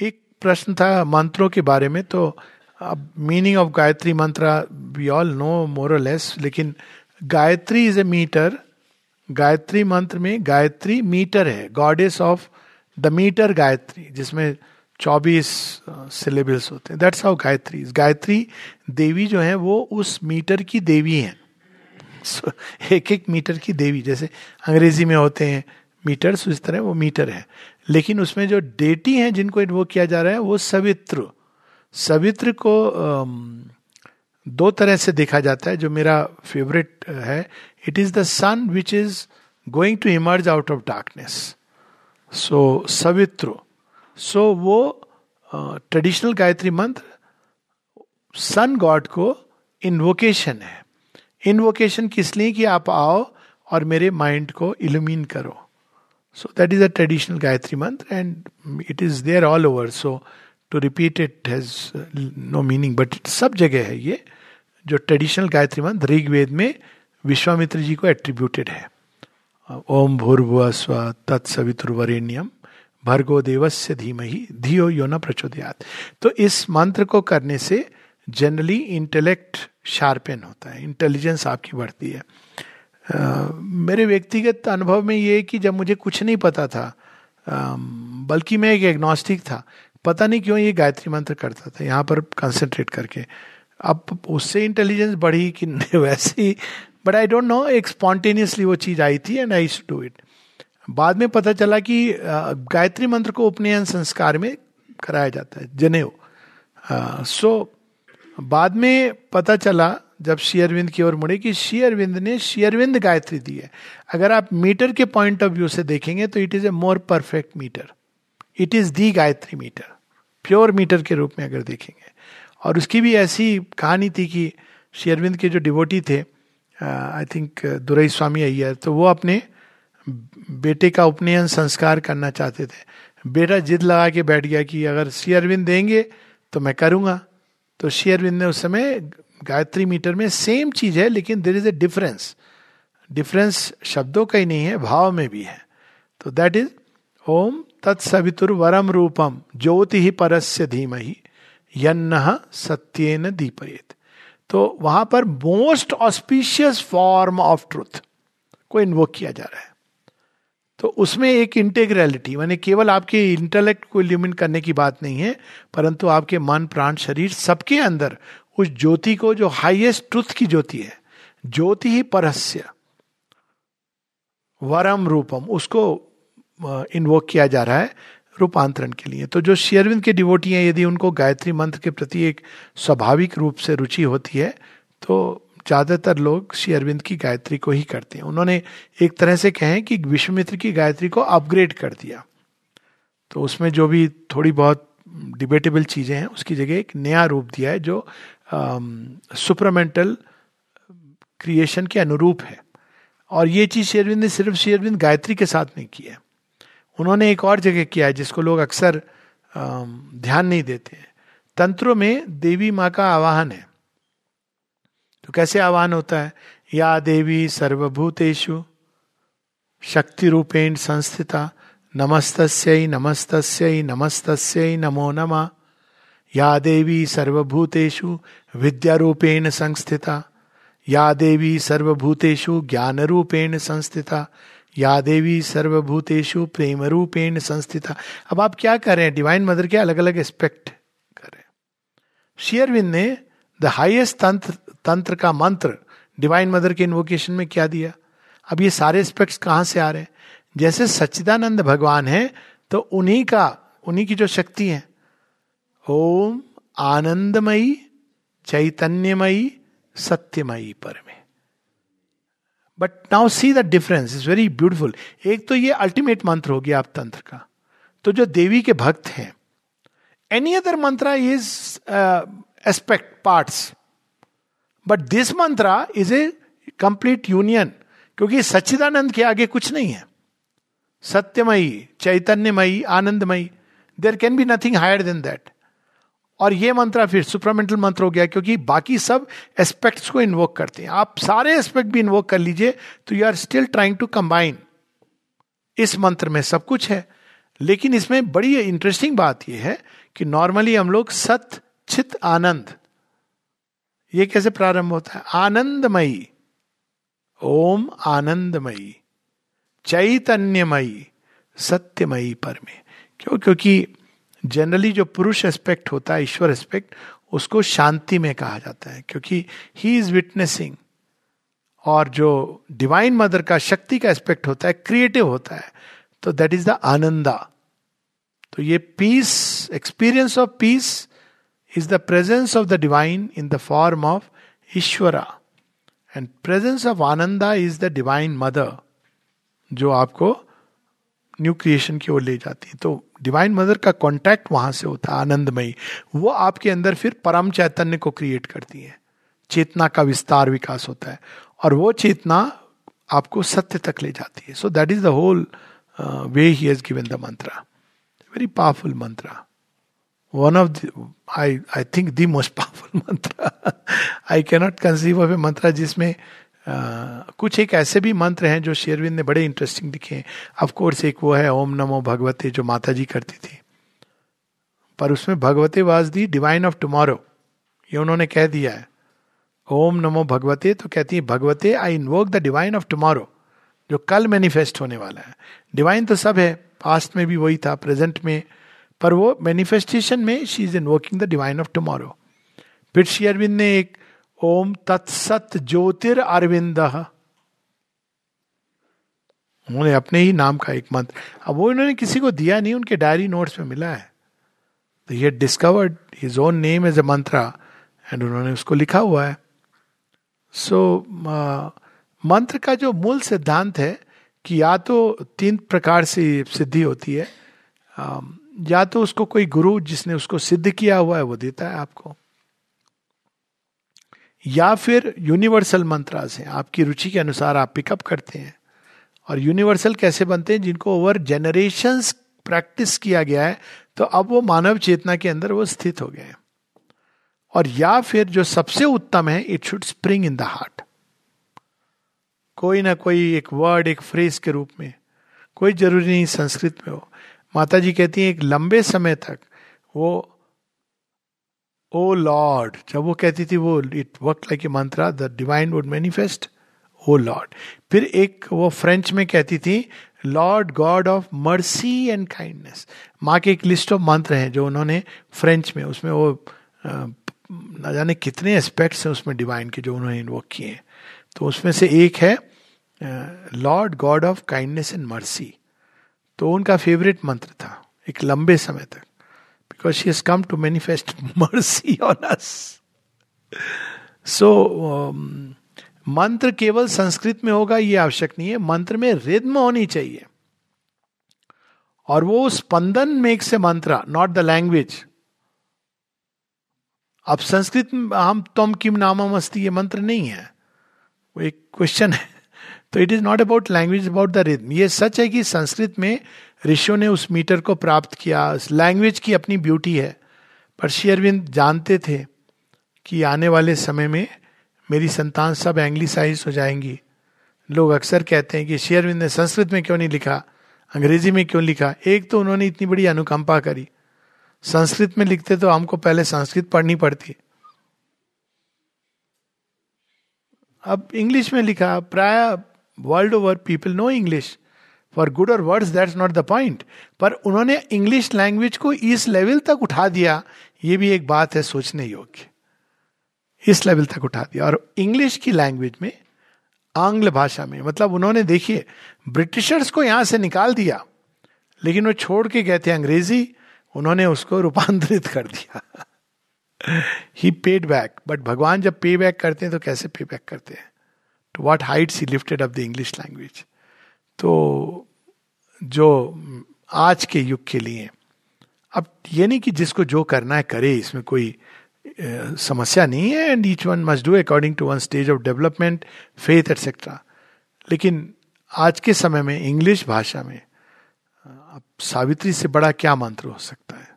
एक प्रश्न था मंत्रों के बारे में तो अब meaning of Gayatri mantra we all know more less लेकिन Gayatri is a meter Gayatri मंत्र में गायत्री मीटर है goddess of the meter Gayatri जिसमें चौबीस सिलेबल्स होते हैं। दैट्स हाउ गायत्री गायत्री देवी जो है वो उस मीटर की देवी हैं। So, एक एक मीटर की देवी जैसे अंग्रेज़ी में होते हैं मीटर्स उस तरह वो मीटर है। लेकिन उसमें जो डेटी हैं जिनको वो किया जा रहा है वो सवित्र। सवित्र को दो तरह से देखा जाता है जो मेरा फेवरेट है it is the sun which is going to emerge out of darkness so Savitr so वो ट्रेडिशनल गायत्री मंत्र सन गॉड को इन्वोकेशन है इन्वोकेशन किस लिए कि आप आओ और मेरे माइंड को इल्यूमिन करो so that is a traditional Gayatri mantra and it is there all over so to repeat it has no meaning but सब जगह है ये जो ट्रेडिशनल गायत्री मंत्र ऋग्वेद में विश्वामित्र जी को एट्रीब्यूटेड है। ओम भूर्भुव स्व तत्सवितुर्वरेण्यम भर्गो देवस्य धीमहि धियो यो न प्रचोदयात। तो इस मंत्र को करने से जनरली इंटेलेक्ट शार्पेन होता है इंटेलिजेंस आपकी बढ़ती है। uh, मेरे व्यक्तिगत अनुभव में ये कि जब मुझे कुछ नहीं पता था uh, बल्कि मैं एक एग्नोस्टिक था पता नहीं क्यों ये गायत्री मंत्र करता था यहाँ पर कंसंट्रेट करके। अब उससे इंटेलिजेंस बढ़ी कि वैसे ही बट आई डोंट नो एक स्पॉन्टेनियसली वो चीज़ आई थी एंड आई डू इट बाद में पता चला कि गायत्री मंत्र को उपनयन संस्कार में कराया जाता है जनेऊ। सो so, बाद में पता चला जब शेयरविंद की ओर मुड़े कि शेयरविंद ने शेयरविंद गायत्री दी है। अगर आप मीटर के पॉइंट ऑफ़ व्यू से देखेंगे तो it is a more perfect meter it is the Gayatri meter pure meter के रूप में अगर देखेंगे। और उसकी भी ऐसी कहानी थी कि शेयरविंद के जो डिवोटी थे आई थिंक दुरई स्वामी अय्यर तो वो अपने बेटे का उपनयन संस्कार करना चाहते थे। बेटा जिद लगा के बैठ गया कि अगर शेयरविंद देंगे तो मैं करूँगा। तो शेयरविंद ने उस समय गायत्री मीटर में सेम चीज़ है, लेकिन देर इज़ ए डिफरेंस डिफरेंस शब्दों का ही नहीं है, भाव में भी है। तो दैट इज़ ओम तत्सवितुर वरम रूपम ज्योति ही परस्य धीमहि, यन्न सत्येन दीपयेत। तो वहाँ पर most auspicious form of truth को इन्वोक किया जा रहा है। तो उसमें एक इंटेग्रलिटी माने केवल आपके इंटेलेक्ट को इल्यूमिन करने की बात नहीं है, परंतु आपके मन, प्राण, शरीर सबके अंदर उस ज्योति को, जो हाईएस्ट ट्रुथ की ज्योति है, ज्योति ही परस्य वरम रूपम, उसको इन्वोक किया जा रहा है। रूपांतरण के लिए। तो जो शेयरविंद के डिवोटी हैं, यदि उनको गायत्री मंत्र के प्रति एक स्वाभाविक रूप से रुचि होती है तो ज़्यादातर लोग श्री अरविंद की गायत्री को ही करते हैं। उन्होंने एक तरह से कहें कि विश्वमित्र की गायत्री को अपग्रेड कर दिया। तो उसमें जो भी थोड़ी बहुत डिबेटेबल चीज़ें हैं, उसकी जगह एक नया रूप दिया है, जो सुपरमेंटल क्रिएशन के अनुरूप है। और ये चीज़ शेरविंद ने सिर्फ़ शेरविंद गायत्री के साथ नहीं की है। उन्होंने एक और जगह किया है जिसको लोग अक्सर ध्यान नहीं देते हैं। तंत्रों में देवी माँ का आवाहन है। तो कैसे आह्वान होता है? या देवी सर्वभूतेषु शक्ति रूपेण संस्थिता, नमस्तस्यै नमस्तस्यै नमस्तस्यै नमो नमः। या देवी सर्वभूतेषु विद्या रूपेण संस्थिता, या देवी सर्वभूतेषु ज्ञान रूपेण संस्थिता या देवी सर्वभूतेषु प्रेम रूपेण संस्थिता। अब आप क्या कर रहे हैं? डिवाइन मदर के अलग अलग एस्पेक्ट कर रहे हैं। शेयरविंद ने द हाइएस्ट तंत्र तंत्र का मंत्र डिवाइन मदर के इन्वोकेशन में क्या दिया? अब ये सारे एस्पेक्ट्स कहाँ से आ रहे हैं? जैसे सच्चिदानंद भगवान है तो उन्हीं का, उन्हीं की जो शक्ति है, ओम आनंदमयी, चैतन्यमयी, सत्यमयी पर में but now see the difference is very beautiful एक तो ये अल्टीमेट मंत्र हो गया आप तंत्र का। तो जो देवी के भक्त हैं any other mantra is aspect parts but this mantra is a complete union क्योंकि सच्चिदानंद के आगे कुछ नहीं है। सत्यमयी, चैतन्यमयी, आनंदमयी there can be nothing higher than that और ये मंत्र फिर सुपरमेंटल मंत्र हो गया, क्योंकि बाकी सब एस्पेक्ट्स को इन्वोक करते हैं। आप सारे एस्पेक्ट भी इन्वोक कर लीजिए तो you are still trying to combine इस मंत्र में सब कुछ है। लेकिन इसमें बड़ी इंटरेस्टिंग बात यह है कि नॉर्मली हम लोग सत चित आनंद, ये कैसे प्रारंभ होता है? आनंदमयी, ओम आनंदमयी, चैतन्यमयी, सत्यमयी पर में क्यों? क्योंकि जनरली जो पुरुष एस्पेक्ट होता है, ईश्वर एस्पेक्ट उसको शांति में कहा जाता है, क्योंकि ही इज़ विटनेसिंग और जो डिवाइन मदर का शक्ति का एस्पेक्ट होता है क्रिएटिव होता है तो दैट इज़ द आनंदा तो ये peace experience of peace is the presence of the divine in the form of Ishvara. And presence of ananda is the divine mother जो आपको न्यू क्रिएशन की ओर ले जाती है तो डिवाइन मदर का कॉन्टैक्ट वहाँ से होता है आनंदमयी। वो आपके अंदर फिर परम चैतन्य को क्रिएट करती है। चेतना का विस्तार विकास होता है। और वो चेतना आपको सत्य तक ले जाती है। So that is the whole way he has given the mantra very powerful mantra one of the, I I think the most powerful mantra. I cannot conceive of a mantra जिसमें कुछ एक ऐसे भी मंत्र हैं जो शेरविंद ने बड़े इंटरेस्टिंग दिखे हैं। ऑफकोर्स एक वो है, ओम नमो भगवते, जो माता जी करती थी। पर उसमें भगवते was the divine of tomorrow ये उन्होंने कह दिया है। ओम नमो भगवते तो कहती है, भगवते I invoke the divine of tomorrow जो कल मैनिफेस्ट होने वाला है। डिवाइन तो सब है पास्ट में भी वही था प्रेजेंट में। पर वो मैनिफेस्टेशन में she is in the divine of tomorrow फिर शेयरविंद ने एक ओम तत्सत ज्योतिर अरविंद। उन्होंने अपने ही नाम का एक मंत्र। अब वो इन्होंने किसी को दिया नहीं उनके डायरी नोट्स में मिला है। तो ये discovered his own name as a mantra and उन्होंने उसको लिखा हुआ है। सो so, मंत्र का जो मूल सिद्धांत है कि या तो तीन प्रकार से सिद्धि होती है या तो उसको कोई गुरु जिसने उसको सिद्ध किया हुआ है वो देता है आपको। या फिर यूनिवर्सल मंत्रास हैं। आपकी रुचि के अनुसार आप पिकअप करते हैं। और यूनिवर्सल कैसे बनते हैं? जिनको ओवर जेनरेशन प्रैक्टिस किया गया है तो अब वो मानव चेतना के अंदर वो स्थित हो गए और या फिर जो सबसे उत्तम है it should spring in the heart कोई ना कोई एक वर्ड एक फ्रेज के रूप में, कोई ज़रूरी नहीं संस्कृत में हो। माता जी कहती हैं, एक लंबे समय तक वो ओ लॉर्ड जब वो कहती थी वो it work like a mantra the divine would manifest O lord फिर एक वो फ्रेंच में कहती थी lord God of mercy and kindness माँ के एक लिस्ट ऑफ़ मंत्र हैं जो उन्होंने फ्रेंच में, उसमें वो न जाने कितने एस्पेक्ट्स हैं उसमें डिवाइन के जो उन्होंने इन्वोक किए हैं। तो उसमें से एक है lord god of kindness and mercy तो उनका फेवरेट मंत्र था, एक लंबे समय तक। Because she has come to manifest mercy on us so मंत्र केवल संस्कृत में होगा ये आवश्यक नहीं है मंत्र में रिद्म होनी चाहिए और वो स्पंदन मेक ए मंत्र नॉट द लैंग्वेज अब संस्कृत हम तुम किम नामा मस्ती ये मंत्र नहीं है वो एक क्वेश्चन है तो it is not about language about the rhythm ये सच है कि संस्कृत में ऋषियों ने उस मीटर को प्राप्त किया। उस लैंग्वेज की अपनी ब्यूटी है। पर श्री अरविंद जानते थे कि आने वाले समय में मेरी संतान सब एंग्लिसाइज हो जाएँगी। लोग अक्सर कहते हैं कि शेयरविंद ने संस्कृत में क्यों नहीं लिखा? अंग्रेज़ी में क्यों लिखा? एक तो उन्होंने इतनी बड़ी अनुकंपा करी। संस्कृत में लिखते तो हमको पहले संस्कृत पढ़नी पड़ती। अब इंग्लिश में लिखा। प्राय world over people know English for good और words that's not the point पर उन्होंने इंग्लिश लैंग्वेज को इस लेवल तक उठा दिया, ये भी एक बात है सोचने योग्य। इस लेवल तक उठा दिया। और इंग्लिश की लैंग्वेज में, आंग्ल भाषा में मतलब उन्होंने देखिए ब्रिटिशर्स को यहाँ से निकाल दिया, लेकिन वो छोड़ के गए थे अंग्रेज़ी, उन्होंने उसको रूपांतरित कर दिया। ही पेड बैक बट भगवान जब पे बैक करते हैं तो कैसे पे बैक करते हैं? To what heights he lifted off the English language तो जो आज के युग के लिए, अब ये नहीं कि जिसको जो करना है करे, इसमें कोई समस्या नहीं है and each one must do according to one stage of development faith etcetera लेकिन आज के समय में इंग्लिश भाषा में अब सावित्री से बड़ा क्या मंत्र हो सकता है?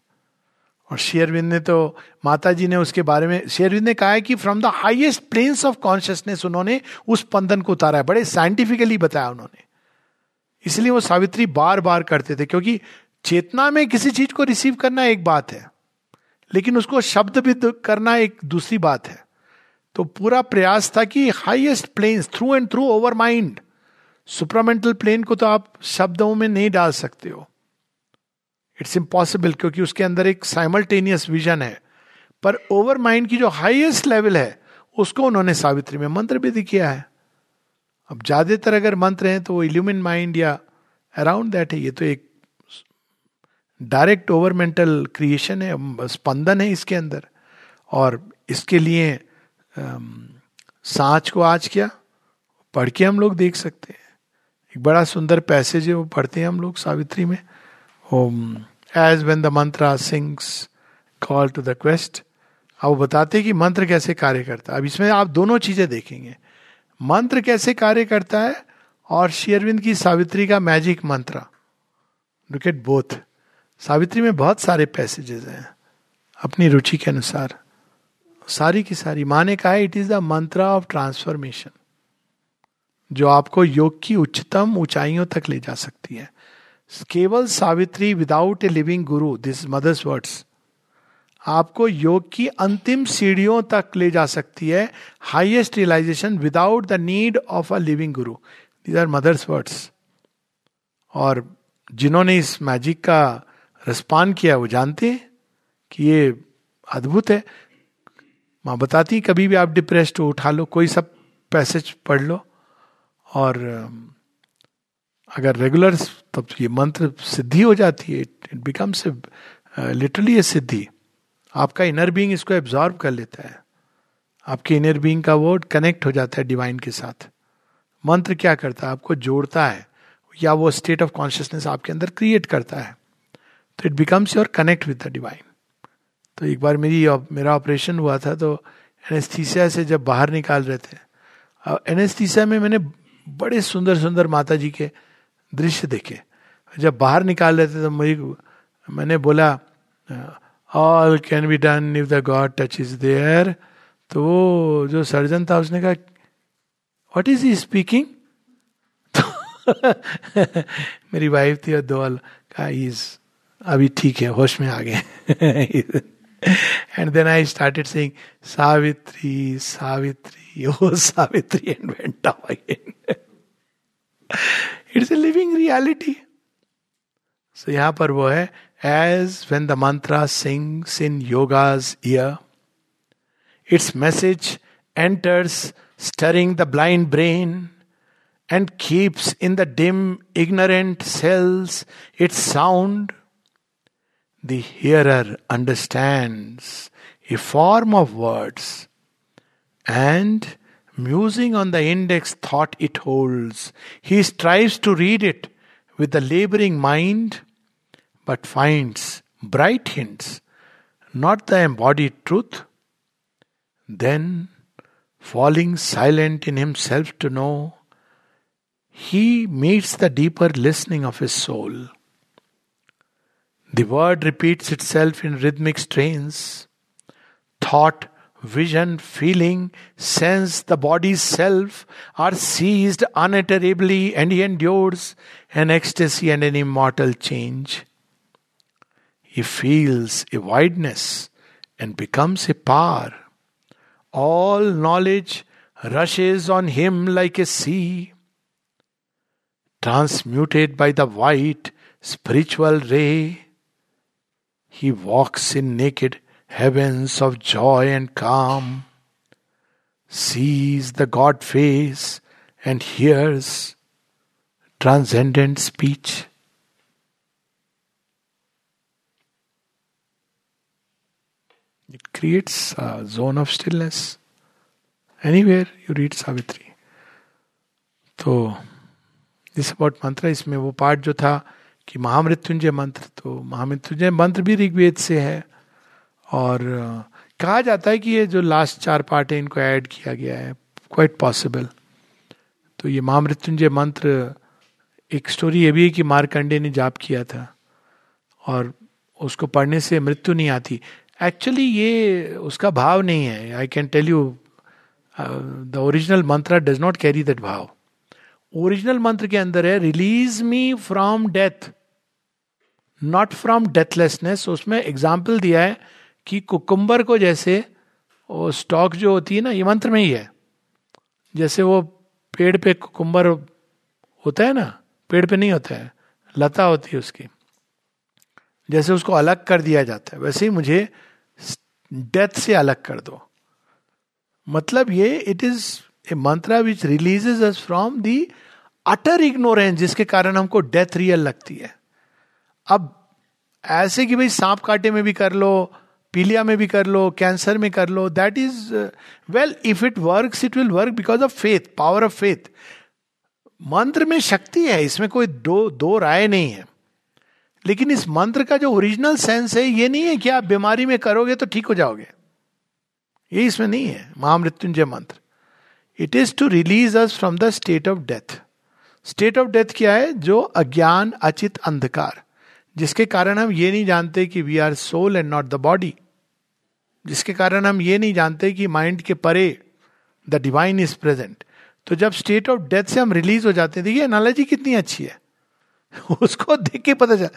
और शेयरविंद ने तो माता जी ने उसके बारे में शेयरविंद ने कहा है कि from the highest planes of consciousness उन्होंने उस पंदन को उतारा है, बड़े साइंटिफिकली बताया उन्होंने। इसलिए वो सावित्री बार बार करते थे, क्योंकि चेतना में किसी चीज़ को रिसीव करना एक बात है, लेकिन उसको शब्द भी करना एक दूसरी बात है। तो पूरा प्रयास था कि highest planes through and through over mind supramental plane को तो आप शब्दों में नहीं डाल सकते हो। इट्स इम्पॉसिबल क्योंकि उसके अंदर एक साइमल्टेनियस विजन है। पर ओवर माइंड की जो हाईएस्ट लेवल है, उसको उन्होंने सावित्री में मंत्र भी किया है। अब ज़्यादातर अगर मंत्र हैं तो वो इल्यूमिन माइंड या अराउंड दैट है। ये तो एक डायरेक्ट ओवर मेंटल क्रिएशन है स्पंदन है इसके अंदर। और इसके लिए सांच को आज क्या? पढ़ के हम लोग देख सकते हैं। एक बड़ा सुंदर पैसेज है, वो पढ़ते हैं हम लोग सावित्री में। As when the mantra sings call to the quest अब बताते कि मंत्र कैसे कार्य करता है। अब इसमें आप दोनों चीज़ें देखेंगे। मंत्र कैसे कार्य करता है? और शेयरविंद की सावित्री का मैजिक मंत्र। लुक एट बोथ सावित्री में बहुत सारे पैसेजेस हैं। अपनी रुचि के अनुसार। सारी की सारी। माँ ने कहा it is the mantra of transformation जो आपको योग की उच्चतम ऊंचाइयों तक ले जा सकती है। केवल Savitri without a living guru this mother's words आपको योग की अंतिम सीढ़ियों तक ले जा सकती है highest realisation without the need of a living guru these are mother's words और जिन्होंने इस मैजिक का रिस्पॉन्ड किया, वो जानते हैं कि ये अद्भुत है। माँ बताती कभी भी आप डिप्रेस्ड हो, उठा लो, कोई सब पैसेज पढ़ लो। और अगर रेगुलर तब ये मंत्र सिद्धि हो जाती है। It becomes literally a siddhi. आपका इनर बीइंग इसको एब्जॉर्व कर लेता है। आपके इनर बीइंग का वो कनेक्ट हो जाता है डिवाइन के साथ। मंत्र क्या करता है? आपको जोड़ता है या वो स्टेट ऑफ़ कॉन्शियसनेस आपके अंदर क्रिएट करता है। तो it becomes your connect with the divine तो एक बार मेरी मेरा ऑपरेशन हुआ था तो एनेस्थीसिया से जब बाहर निकाल रहे थे एनेस्थीसिया में मैंने बड़े सुंदर सुंदर माता जी के दृश्य देखे। जब बाहर निकाल रहे थे तो मेरी मैंने बोला all can be done if the god touch is there तो वो जो सर्जन था, उसने कहा वट इज़ ही स्पीकिंग मेरी वाइफ थी और दो कहा इज़ अभी ठीक है, होश में आ गए and then I started saying Savitri Savitri, O Savitri and went again it's a living reality so यहाँ पर वो है as when the mantra sings in yoga's ear. Its message enters, stirring the blind brain, and keeps in the dim, ignorant cells its sound. The hearer understands a form of words and musing on the index thought it holds, he strives to read it with the laboring mind but finds bright hints, not the embodied truth. Then, falling silent in himself to know, he meets the deeper listening of his soul. The word repeats itself in rhythmic strains. Thought, vision, feeling, sense, the body's self are seized unutterably and he endures an ecstasy and an immortal change. He feels a wideness and becomes a power. All knowledge rushes on him like a sea, transmuted by the white spiritual ray he walks in naked heavens of joy and calm, sees the God face, and hears transcendent speech. It creates a zone of stillness. Anywhere you read Savitri. तो this about मंत्र इसमें वो part जो था कि महामृत्युंजय मंत्र तो महामृत्युंजय मंत्र भी ऋग्वेद से है। और कहा जाता है कि ये जो लास्ट चार पार्ट है, इनको ऐड किया गया है। क्वाइट पॉसिबल तो ये महामृत्युंजय मंत्र, एक स्टोरी ये भी है कि मारकंडे ने जाप किया था। और उसको पढ़ने से मृत्यु नहीं आती। एक्चुअली ये उसका भाव नहीं है। I can tell you the original mantra does not carry that bhav. Original मंत्र के अंदर है release me from death not from deathlessness उसमें एग्ज़ाम्पल दिया है कि कुकुम्बर को जैसे, वो स्टॉक जो होती है ना, ये मंत्र में ही है। जैसे वो पेड़ पे कुकुम्बर होता है ना, पेड़ पे नहीं होता है, लता होती है उसकी। जैसे उसको अलग कर दिया जाता है, वैसे ही मुझे डेथ से अलग कर दो। मतलब ये it is a mantra which releases us from the utter ignorance जिसके कारण हमको डेथ रियल लगती है। अब ऐसे कि भाई सांप काटे में भी कर लो, पीलिया में भी कर लो, कैंसर में कर लो that is well if it work it will work because of faith power of faith मंत्र में शक्ति है, इसमें कोई दो दो राय नहीं है। लेकिन इस मंत्र का जो ओरिजिनल सेंस है, ये नहीं है कि आप बीमारी में करोगे तो ठीक हो जाओगे। ये इसमें नहीं है, महामृत्युंजय मंत्र। It is to release us from the state of death state of death क्या है? जो अज्ञान, अचित, अंधकार। जिसके कारण हम ये नहीं जानते कि we are soul and not the body जिसके कारण हम ये नहीं जानते कि माइंड के परे द डिवाइन इज़ प्रेजेंट तो जब स्टेट ऑफ़ डेथ से हम रिलीज़ हो जाते हैं, देखिए एनालॉजी कितनी अच्छी है। उसको देख के पता चल।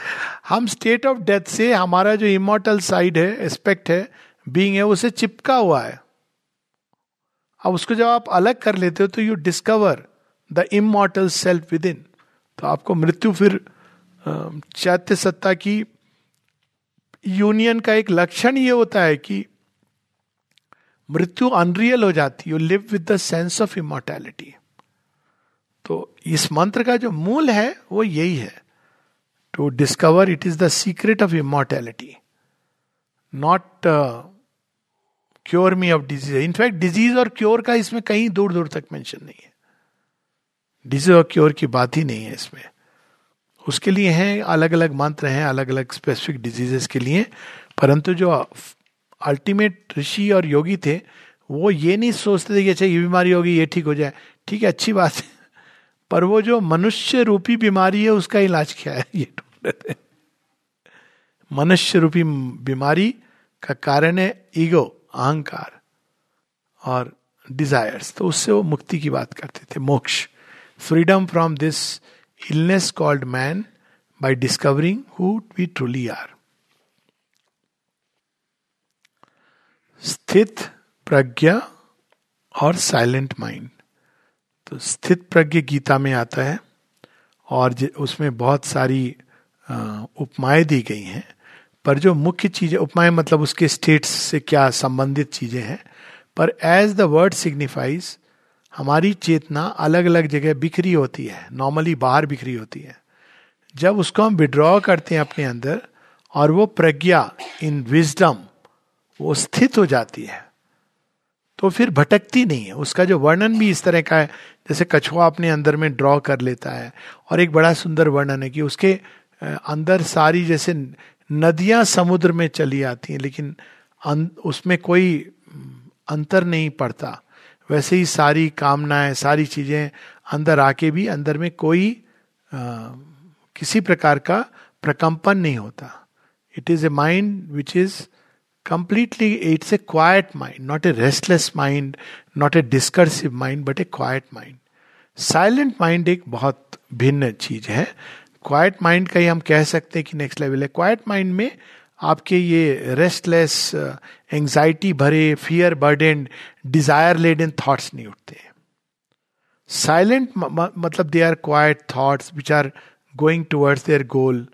हम स्टेट ऑफ़ डेथ से हमारा जो इमोटल साइड है एस्पेक्ट है बीइंग है, उसे चिपका हुआ है। अब उसको जब आप अलग कर लेते हो तो you discover the immortal self within तो आपको मृत्यु फिर चैत्य सत्ता की यूनियन का एक लक्षण ये होता है कि मृत्यु अनरियल हो जाती you live with the sense of immortality तो इस मंत्र का जो मूल है, वो यही है। To discover it is the secret of immortality not cure me of disease in fact disease और क्योर का इसमें कहीं दूर दूर तक मेंशन नहीं है। डिज़ीज़ और क्योर की बात ही नहीं है इसमें। उसके लिए हैं अलग अलग मंत्र हैं अलग अलग स्पेसिफिक डिजीजेस के लिए। परंतु जो अल्टीमेट ऋषि और योगी थे, वो ये नहीं सोचते थे कि अच्छा ये बीमारी होगी, ये ठीक हो जाए। ठीक है, अच्छी बात है। पर वो जो मनुष्य रूपी बीमारी है, उसका इलाज क्या है? ये ढूंढ रहे थे। मनुष्य रूपी बीमारी का कारण है ईगो, अहंकार और डिजायर्स तो उससे वो मुक्ति की बात करते थे। मोक्ष। Freedom from this illness called man by discovering who we truly are स्थित, प्रज्ञा और साइलेंट माइंड। तो स्थित प्रज्ञ गीता में आता है और उसमें बहुत सारी उपमाएँ दी गई हैं। पर जो मुख्य चीज़ें, उपमाएँ मतलब उसके स्टेट्स से क्या संबंधित चीज़ें हैं। पर एज द वर्ड सिग्निफाइज हमारी चेतना अलग अलग जगह बिखरी होती है। नॉर्मली बाहर बिखरी होती है। जब उसको हम विड्रॉ करते हैं अपने अंदर और वो प्रज्ञा इन विजडम वो स्थित हो जाती है। तो फिर भटकती नहीं है। उसका जो वर्णन भी इस तरह का है जैसे कछुआ अपने अंदर में ड्रॉ कर लेता है और एक बड़ा सुंदर वर्णन है कि उसके अंदर सारी जैसे नदियाँ समुद्र में चली आती हैं लेकिन उसमें कोई अंतर नहीं पड़ता। वैसे ही सारी कामनाएँ सारी चीज़ें अंदर आके भी अंदर में कोई आ, किसी प्रकार का प्रकंपन नहीं होता। It is a mind which is completely it's a quiet mind not a restless mind not a discursive mind but a quiet mind silent mind एक बहुत भिन्न चीज़ है। क्वाइट माइंड का ही हम कह सकते हैं कि नेक्स्ट लेवल है। क्वाइट माइंड में आपके ये रेस्टलेस एंजाइटी uh, भरे fear burdened desire led thoughts नहीं उठते साइलेंट मतलब they are quiet thoughts which are going towards their goal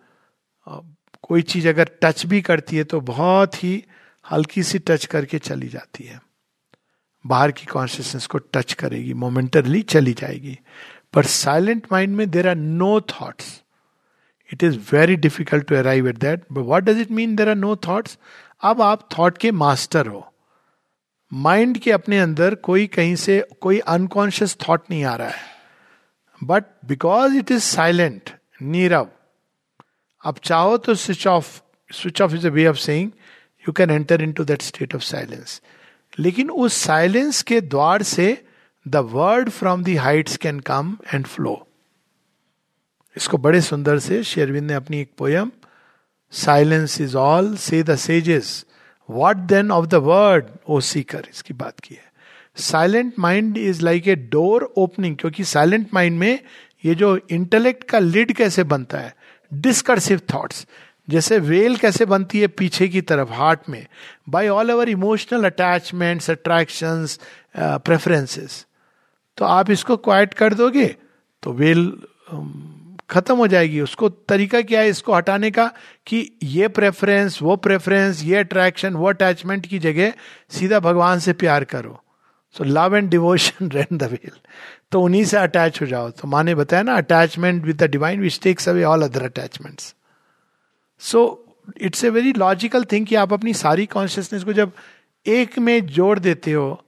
कोई चीज़ अगर टच भी करती है तो बहुत ही हल्की सी टच करके चली जाती है। बाहर की कॉन्शियसनेस को टच करेगी मोमेंटरली चली जाएगी। पर साइलेंट माइंड में there are no thoughts it is very difficult to arrive at that but what does it mean there are no thoughts अब आप थॉट के मास्टर हो। माइंड के अपने अंदर कोई कहीं से कोई अनकॉन्शियस थॉट नहीं आ रहा है। But because it is silent Nirav अब चाहो तो switch off switch off is a way of saying you can enter into that state of silence लेकिन उस साइलेंस के द्वार से the word from the heights can come and flow इसको बड़े सुंदर से शेरविंद ने अपनी एक poem silence is all say the sages what then of the word O seeker इसकी बात की है। Silent mind is like a door opening क्योंकि साइलेंट माइंड में ये जो इंटेलेक्ट का लिड कैसे बनता है डिस्कर्सिव थॉट्स जैसे वेल कैसे बनती है पीछे की तरफ़ हार्ट में by all our emotional attachments attraction preferences तो आप इसको क्वाइट कर दोगे तो वेल um, खत्म हो जाएगी। उसको तरीका क्या है इसको हटाने का कि ये प्रेफरेंस वो प्रेफरेंस ये अट्रैक्शन वो अटैचमेंट की जगह सीधा भगवान से प्यार करो। So love and devotion rend the veil तो उन्हीं से अटैच हो जाओ। तो माने बताया ना attachment with the divine which takes away all other attachments so it's a very logical thing कि आप अपनी सारी कॉन्शियसनेस को जब एक में जोड़ देते हो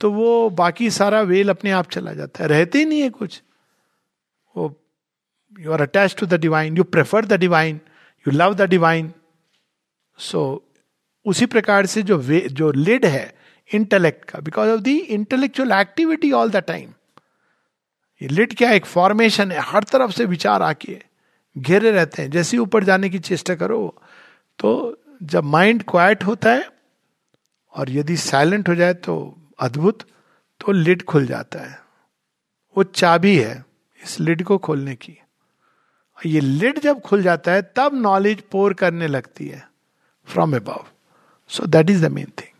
तो वो बाकी सारा वेल अपने आप चला जाता है। रहते ही नहीं है कुछ। वो you are attach to the divine you prefer the divine you love the divine so उसी प्रकार से जो वे, जो लिड है इंटेलेक्ट का because of the intellectual activity all the time ये लिड क्या एक फॉर्मेशन है, हर तरफ़ से विचार आके। घेरे रहते हैं। जैसे ऊपर जाने की चेष्टा करो तो जब माइंड क्वाइट होता है और यदि साइलेंट हो जाए तो अद्भुत तो लिड खुल जाता है। वो चाबी है इस लिड को खोलने की। ये लिड जब खुल जाता है, तब नॉलेज पोर करने लगती है from above so that is the main thing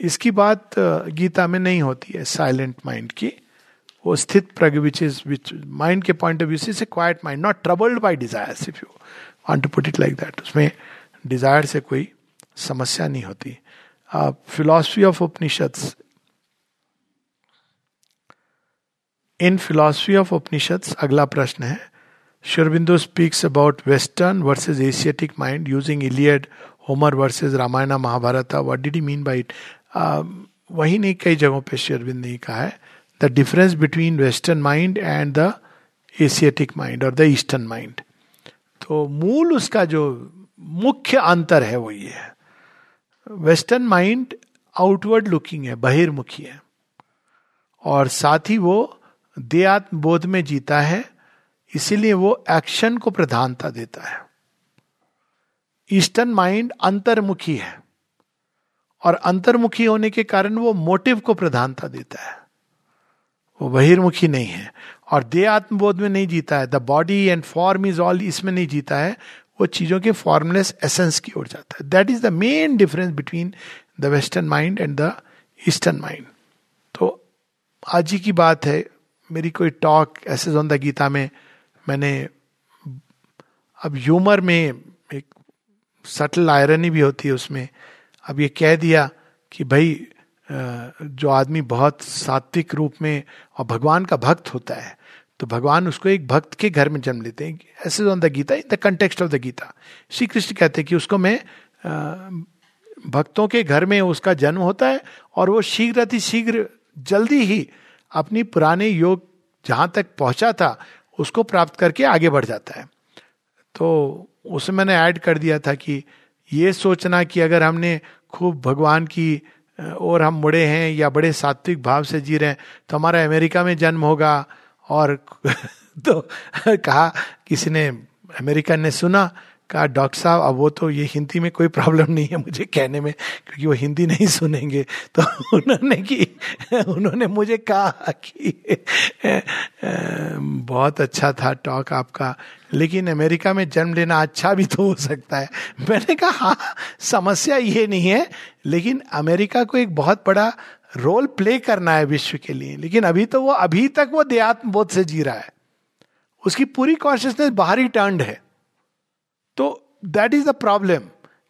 इसकी बात गीता में नहीं होती है साइलेंट माइंड की। वो स्थित प्रग विच इज़ विच माइंड के पॉइंट ऑफ़ व्यू से quiet mind not troubled by desire if you want to put it like that उसमें डिज़ायर से कोई समस्या नहीं होती। Philosophy of Upanishad in philosophy of Upanishads अगला प्रश्न है। Speaks about Western versus Asiatic mind using Iliad, Homer versus Ramayana, Mahabharata. What did he mean by it? Um, वही नहीं कई जगहों पे शेरविंद ने कहा है। The difference between western mind and the Asiatic mind और द ईस्टर्न माइंड तो मूल उसका जो मुख्य अंतर है वो ये है। वेस्टर्न माइंड आउटवर्ड लुकिंग है, बहिर्मुखी है। और साथ ही वो देहात्म बोध में जीता है, इसीलिए वो एक्शन को प्रधानता देता है। ईस्टर्न माइंड अंतर्मुखी है। और अंतर्मुखी होने के कारण वो मोटिव को प्रधानता देता है। वो बहिर्मुखी नहीं है। और दे आत्मबोध में नहीं जीता है। The body and form is all इसमें नहीं जीता है। वो चीज़ों के फॉर्मलेस एसेंस की ओर जाता है। That is the main difference between the western mind and the eastern mind तो आज ही की बात है। मेरी कोई टॉक ऐसे ऑन द गीता में मैंने अब ह्यूमर में एक सटल आयरनी भी होती है उसमें। अब ये कह दिया कि भाई जो आदमी बहुत सात्विक रूप में और भगवान का भक्त होता है तो भगवान उसको एक भक्त के घर में जन्म लेते हैं। ऐसे on the Gita, in the context of the Gita. Shri Krishna कहते हैं कि उसको मैं भक्तों के घर में उसका जन्म होता है और वो शीघ्र शीघ्र जल्दी ही अपनी पुराने योग जहाँ तक पहुँचा था, उसको प्राप्त करके आगे बढ़ जाता है। तो उसमें मैंने ऐड कर दिया था कि ये सोचना कि अगर हमने खूब भगवान की और हम बड़े हैं या बड़े सात्विक भाव से जी रहे हैं तो हमारा अमेरिका में जन्म होगा। और तो कहा, किसी ने अमेरिकन ने सुना कहा, डॉक्टर साहब, अब वो तो ये हिंदी में कोई प्रॉब्लम नहीं है मुझे कहने में, क्योंकि वो हिंदी नहीं सुनेंगे। तो उन्होंने कि, उन्होंने मुझे कहा कि बहुत अच्छा था टॉक आपका, लेकिन अमेरिका में जन्म लेना अच्छा भी तो हो सकता है। मैंने कहा हाँ समस्या ये नहीं है, लेकिन अमेरिका को एक बहुत बड़ा रोल प्ले करना है विश्व के लिए, लेकिन अभी तो वो, अभी तक वो देहात्म बोध से जी रहा है। उसकी पूरी कॉन्शियसनेस बाहरी टर्न है। तो दैट इज़ द प्रॉब्लम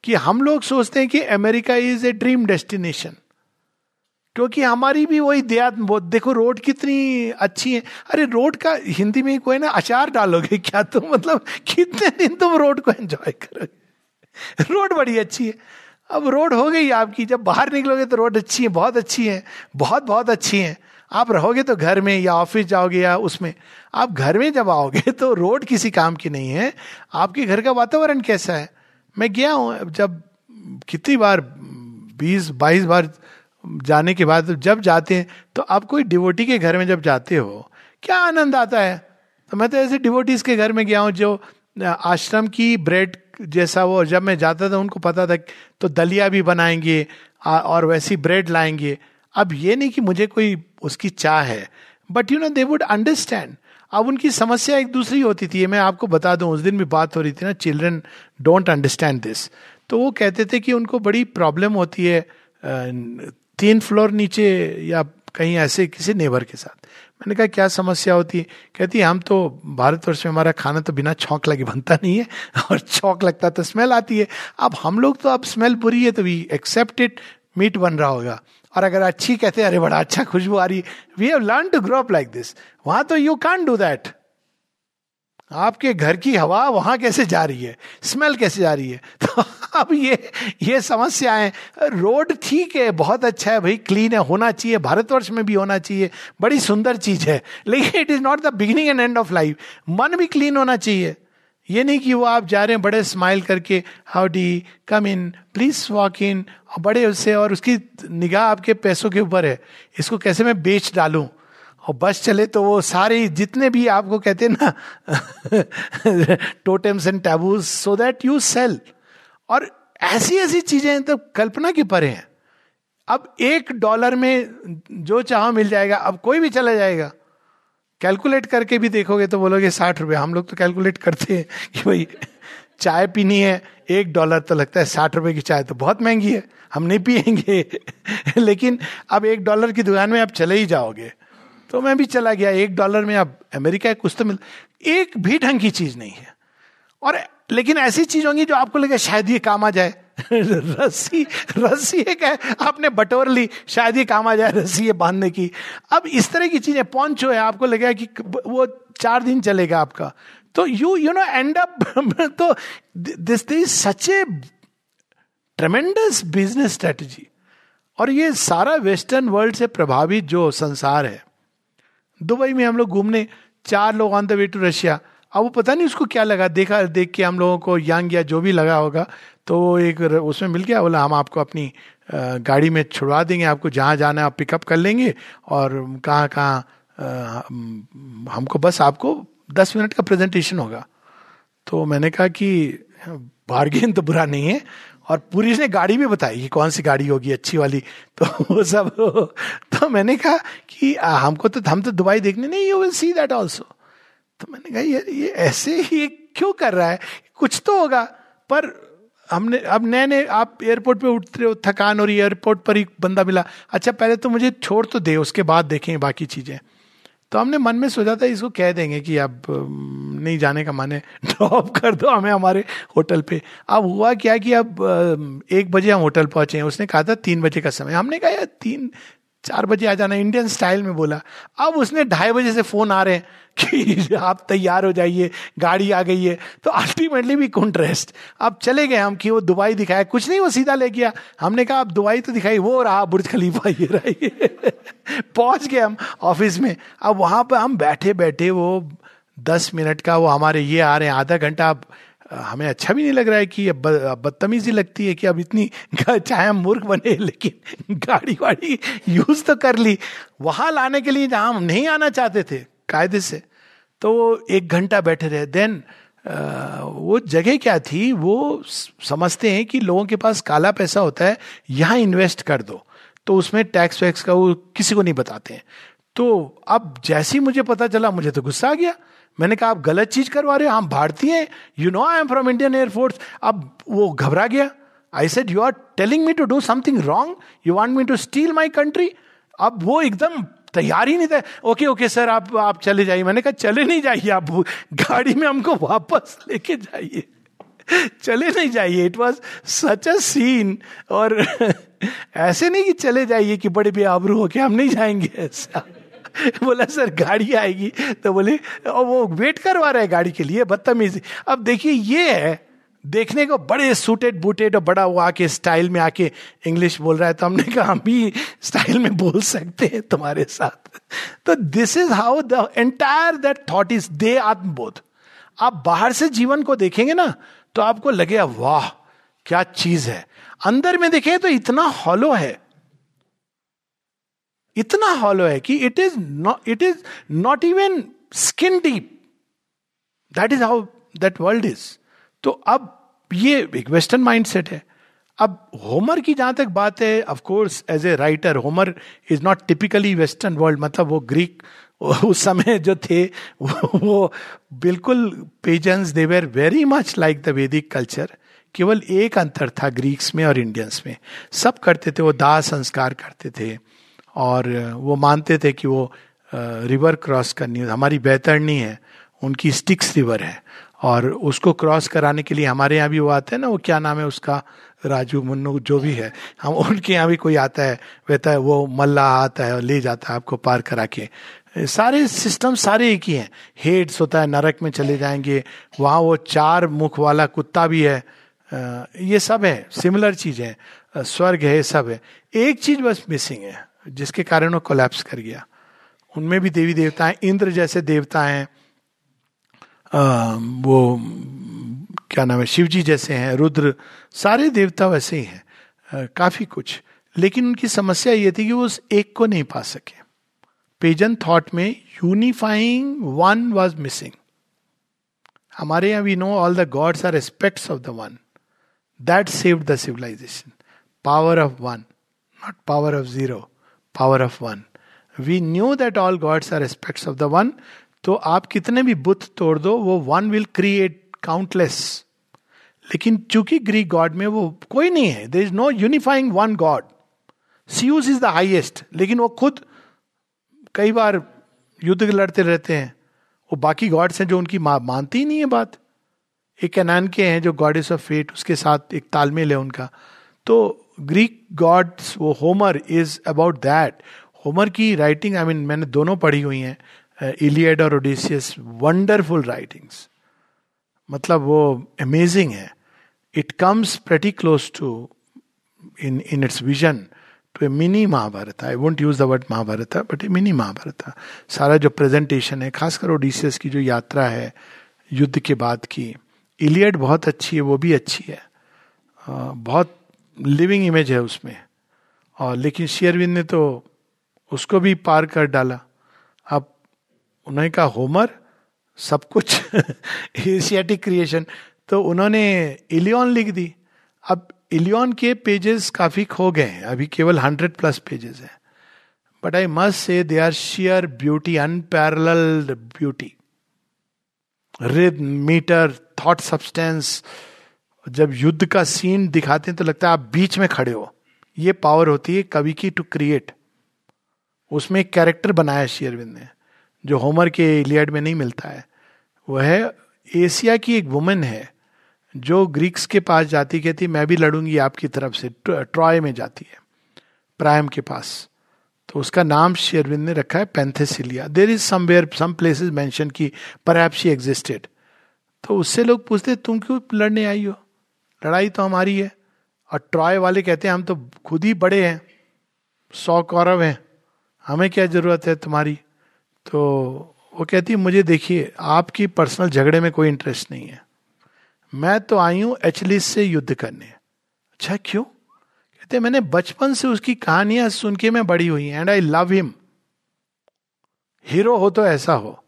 कि हम लोग सोचते हैं कि America is a dream destination क्योंकि हमारी भी वही देहात देखो रोड कितनी अच्छी है। अरे रोड का हिंदी में कोई ना, अचार डालोगे क्या? तुम मतलब कितने दिन तुम रोड को एंजॉय करोगे। रोड बड़ी अच्छी है। अब रोड हो गई आपकी, जब बाहर निकलोगे तो रोड अच्छी है, बहुत अच्छी है, बहुत बहुत अच्छी है। आप रहोगे तो घर में या ऑफ़िस जाओगे या उसमें, आप घर में जब आओगे तो रोड किसी काम की नहीं है। आपके घर का वातावरण कैसा है? मैं गया हूँ जब कितनी बार, बीस, बाईस बार जाने के बाद जब जाते हैं तो आप कोई डिवोटी के घर में जब जाते हो, क्या आनंद आता है? तो मैं तो ऐसे डिवोटीज के घर में गया हूँ जो आश्रम की ब्रेड जैसा वो, जब मैं जाता था उनको पता था तो दलिया भी बनाएँगे और वैसी ब्रेड लाएँगे। अब ये नहीं कि मुझे कोई उसकी चाह है। But you know they would understand अब उनकी समस्या एक दूसरी होती थी मैं आपको बता दूँ, उस दिन भी बात हो रही थी ना चिल्ड्रन डोंट अंडरस्टैंड दिस तो वो कहते थे कि उनको बड़ी प्रॉब्लम होती है तीन फ्लोर नीचे या कहीं ऐसे किसी नेबर के साथ। मैंने कहा, क्या समस्या होती? है कहती है हम तो भारतवर्ष में हमारा खाना तो बिना छौक लगे बनता नहीं है, और छौक लगता तो स्मेल आती है। अब हम लोग तो अब स्मेल बुरी है तो वी एक्सेप्ट इट मीट बन रहा होगा। और अगर अच्छी कहते हैं, अरे, बड़ा अच्छा खुशबू आ रही we have learn to grow up like this वहाँ तो यू कैन डू दैट आपके घर की हवा वहाँ कैसे जा रही है? स्मेल कैसे जा रही है? तो अब ये ये समस्याएँ रोड ठीक है, बहुत अच्छा है भाई क्लीन है, होना चाहिए, भारतवर्ष में भी होना चाहिए, बड़ी सुंदर चीज़ है। लेकिन it is not the beginning and end of life मन भी क्लीन होना चाहिए। ये नहीं कि वो आप जा रहे हैं बड़े स्माइल करके howdy come in please walk in बड़े उससे और उसकी निगाह आपके पैसों के ऊपर है। इसको कैसे मैं बेच डालूं? और बस चले तो वो सारे जितने भी आपको कहते हैं ना totems and taboos so that you sell और ऐसी ऐसी चीज़ें तो कल्पना के परे हैं। अब एक डॉलर में जो चाहो मिल जाएगा, अब कोई भी चला जाएगा। कैलकुलेट करके भी देखोगे तो बोलोगे साठ रुपए हम लोग तो कैलकुलेट करते हैं कि भाई, चाय पीनी है, एक डॉलर तो लगता है साठ रुपए की चाय तो बहुत महँगी है। हम नहीं पियेंगे। लेकिन अब एक डॉलर की दुकान में आप चले ही जाओगे। तो मैं भी चला गया। एक डॉलर में अब अमेरिका कुछ तो मिल, एक भी ढंग की चीज़ नहीं है। और लेकिन ऐसी चीज़ होंगी जो आपको लगे शायद ये काम आ जाए। रस्सी रस्सी एक है। आपने बटोर ली, शायद ये काम आ जाए रस्सी है बांधने की। अब इस तरह की चीज़ें पहुंचो है, आपको लगेगा कि वो चार दिन चलेगा आपका। तो you you know end up तो this this such a tremendous business strategy और ये सारा वेस्टर्न वर्ल्ड से प्रभावित जो संसार है, दुबई में हम लोग घूमने, चार लोग on the way to Russia अब वो पता नहीं उसको क्या लगा, देखा, देख के हम लोगों को यांग या जो भी लगा होगा। तो एक उसमें मिल गया, बोला, हम आपको अपनी गाड़ी में छुड़वा देंगे, आपको जहाँ जाना है आप पिकअप कर लेंगे और कहाँ कहाँ हमको बस आपको दस मिनट का प्रेजेंटेशन होगा। तो मैंने कहा कि बार्गेन तो बुरा नहीं है। और पुलिस ने गाड़ी भी बताई कि कौन सी गाड़ी होगी अच्छी वाली। तो वो सब तो मैंने कहा कि हमको तो हम तो दुबई देखने नहीं you will see that also तो मैंने कहा ये ऐसे ही क्यों कर रहा है? कुछ तो होगा, पर हमने, अब नए नए आप एयरपोर्ट पे उठ रहे हो, थकान और एयरपोर्ट पर ही बंदा मिला। अच्छा पहले तो मुझे छोड़ तो दे, उसके बाद देखें बाकी चीज़ें। तो हमने मन में सोचा था, इसको कह देंगे कि अब नहीं जाने का मन है ड्रॉप कर दो हमें हमारे होटल पे। अब हुआ क्या कि अब एक बजे हम होटल पहुँचे हैं, उसने कहा था तीन बजे का समय। हमने कहा, यार, तीन चार बजे आ जाना इंडियन स्टाइल में बोला। अब उसने ढाई बजे से फ़ोन आ रहे हैं कि आप तैयार हो जाइए, गाड़ी आ गई है। तो अल्टीमेटली भी कुंट रेस्ट अब चले गए हम कि वो दुबई दिखाया। कुछ नहीं, वो सीधा ले गया। हमने कहा, अब दुबई तो दिखाई, वो रहा बुर्ज खलीफा, ये रही पहुँच गए हम ऑफ़िस में। अब वहाँ पर हम बैठे बैठे वो दस मिनट का वो हमारे ये आ रहे हैं, आधा घंटा। हमें अच्छा भी नहीं लग रहा है कि अब बदतमीजी लगती है कि अब इतनी चाहे हम मूर्ख बने, लेकिन गाड़ी वाड़ी यूज़ तो कर ली। वहाँ लाने के लिए जहाँ हम नहीं आना चाहते थे, कायदे से तो एक घंटा बैठे रहे। देन वो जगह क्या थी? वो समझते हैं कि लोगों के पास काला पैसा होता है, यहाँ इन्वेस्ट कर दो। तो उसमें टैक्स वैक्स का वो किसी को नहीं बताते हैं। तो अब जैसे ही मुझे पता चला, मुझे तो गुस्सा आ गया। मैंने कहा, आप गलत चीज़ करवा रहे हो, हम भारतीय you know I am from Indian air force अब वो घबरा गया। I said you are telling me to do something wrong you want me to steal my country अब वो एकदम तैयार ही नहीं था। ओके ओके सर आप आप चले जाइए। मैंने कहा, चले नहीं जाइए आप। गाड़ी में हमको वापस लेके जाइए। चले नहीं जाइए। It was such a scene और ऐसे नहीं कि चले जाइए कि बड़े बेआबरू हो के हम नहीं जाएँगे, ऐसा। बोला, सर, गाड़ी आएगी। तो बोले, और वो वेट करवा रहे गाड़ी के लिए, बदतमीजी। अब देखिए, ये है, देखने को बड़े सूटेड बूटेड और बड़ा वो आके स्टाइल में आके इंग्लिश बोल रहा है। तो हमने कहा, हम भी स्टाइल में बोल सकते हैं तुम्हारे साथ। तो this is how the entire that thought is the आत्मबोध। आप बाहर से जीवन को देखेंगे ना तो आपको लगेगा वाह, क्या चीज़ है। अंदर में देखें तो इतना हॉलो है। इतना हॉलो है कि it is not it is not even skin deep that is how that world is तो अब ये एक वेस्टर्न माइंडसेट है. अब होमर की जहाँ तक बात है of course as a writer Homer is not typically western world मतलब वो ग्रीक उस समय जो थे वो, वो बिल्कुल pagans they were very much like the Vedic culture केवल एक अंतर था ग्रीक्स में और इंडियंस में. सब करते थे वो दाह संस्कार करते थे. और वो मानते थे कि वो रिवर क्रॉस करनी, हमारी बैतरनी है, उनकी स्टिक्स रिवर है। और उसको क्रॉस कराने के लिए हमारे यहाँ भी वो आते हैं ना, वो क्या नाम है उसका, राजू मुन्नू जो भी है, हम उनके यहाँ भी कोई आता है वहता है, वो मल्ला आता है और ले जाता है आपको पार करा के। सारे सिस्टम सारे एक ही हैं। हेड्स होता है, नरक में चले जाएँगे, वहाँ वो चार मुख वाला कुत्ता भी है ये सब है सिमिलर चीज़ है स्वर्ग है सब है। एक चीज़ बस मिसिंग है। जिसके कारण वो कोलैप्स कर गया। उनमें भी देवी देवता हैं इंद्र जैसे देवता हैं वो, क्या नाम है शिव जी जैसे हैं, रुद्र, सारे देवता वैसे ही हैं काफ़ी कुछ। लेकिन उनकी समस्या ये थी कि वो उस एक को नहीं पा सके। पेजन थॉट में यूनिफाइंग वन वॉज़ मिसिंग हमारे यहाँ we know all the gods are aspects of the one that saved the civilisation power of one not power of zero power of one we knew that all gods are aspects of the one तो आप कितने भी बुद्ध तोड़ दो, वो one will create countless लेकिन चूँकि Greek God में वो कोई नहीं है there is no unifying one god Zeus is the highest लेकिन वो खुद कई बार युद्ध लड़ते रहते हैं। वो बाकी गॉड्स हैं जो उनकी मानती ही नहीं है बात। एक एनान के हैं जो गॉडेस ऑफ़ फेट उसके साथ एक तालमेल है उनका। तो ग्रीक गॉड्स वो Homer is about that Homer की राइटिंग आई मीन मैंने दोनों पढ़ी हुई हैं इलियड और ओडिसियस वंडरफुल राइटिंग्स मतलब वो अमेजिंग है. It comes pretty close to in in its vision to a mini Mahabharata I won't use the word Mahabharata but a mini Mahabharata सारा जो प्रेजेंटेशन है, खासकर ओडिसियस की जो यात्रा है, युद्ध के बाद की इलियड बहुत अच्छी है, वो भी अच्छी है। बहुत लिविंग इमेज है उसमें। और लेकिन शेयरविंद ने तो उसको भी पार कर डाला। अब उन्होंने कहा, होमर, सब कुछ, एशियाटिक क्रिएशन तो उन्होंने इलियन लिख दी। अब इलियन के पेजेस काफ़ी खो गए हैं। अभी केवल हंड्रेड प्लस पेजेस हैं। But I must say they are sheer beauty unparallel beauty rhythm meter thought substance जब युद्ध का सीन दिखाते हैं तो लगता है आप बीच में खड़े हो। ये पावर होती है कवि की टू क्रिएट उसमें एक कैरेक्टर बनाया शेयरविंद ने, जो होमर के इलियड में नहीं मिलता है। वह है एशिया की एक वुमेन है, जो ग्रीक्स के पास जाती, कहती, मैं भी लड़ूँगी आपकी तरफ़ से। ट्रॉय में जाती है, प्राइम के पास। तो उसका नाम शेरविंद ने रखा है Penthesilea there is somewhere some places mention की पर शी एग्जिस्टेड तो उससे लोग पूछते तुम क्यों लड़ने आई हो? लड़ाई तो हमारी है। और ट्रॉय वाले कहते हैं, हम तो खुद ही बड़े हैं, सौ कौरव हैं, हमें क्या ज़रूरत है तुम्हारी? तो वो कहती है, मुझे देखिए, आपकी पर्सनल झगड़े में कोई इंटरेस्ट नहीं है। मैं तो आई हूँ एचलिस से युद्ध करने। अच्छा क्यों? कहते मैंने बचपन से उसकी कहानियाँ सुन के मैं बड़ी हुई and I love him hero हो तो ऐसा हो।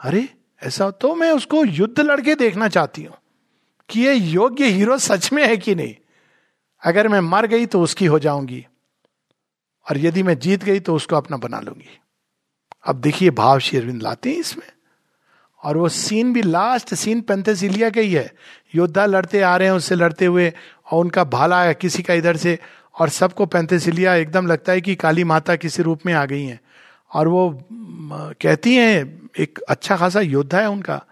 अरे, ऐसा तो मैं उसको युद्ध लड़के देखना चाहती हूँ। कि ये योग्य हीरो सच में है कि नहीं? अगर मैं मर गई तो उसकी हो जाऊँगी। और यदि मैं जीत गई तो उसको अपना बना लूँगी। अब देखिए भाव शेरविंद लाते हैं इसमें। और वो सीन भी लास्ट सीन पेंथेसिलिया का ही है। योद्धा लड़ते आ रहे हैं, उससे लड़ते हुए, और उनका भाला है किसी का इधर से। और सबको पेंथेसिलिया एकदम लगता है कि काली माता किसी रूप में आ गई हैं। और वो कहती हैं, एक अच्छा खासा योद्धा है उनका।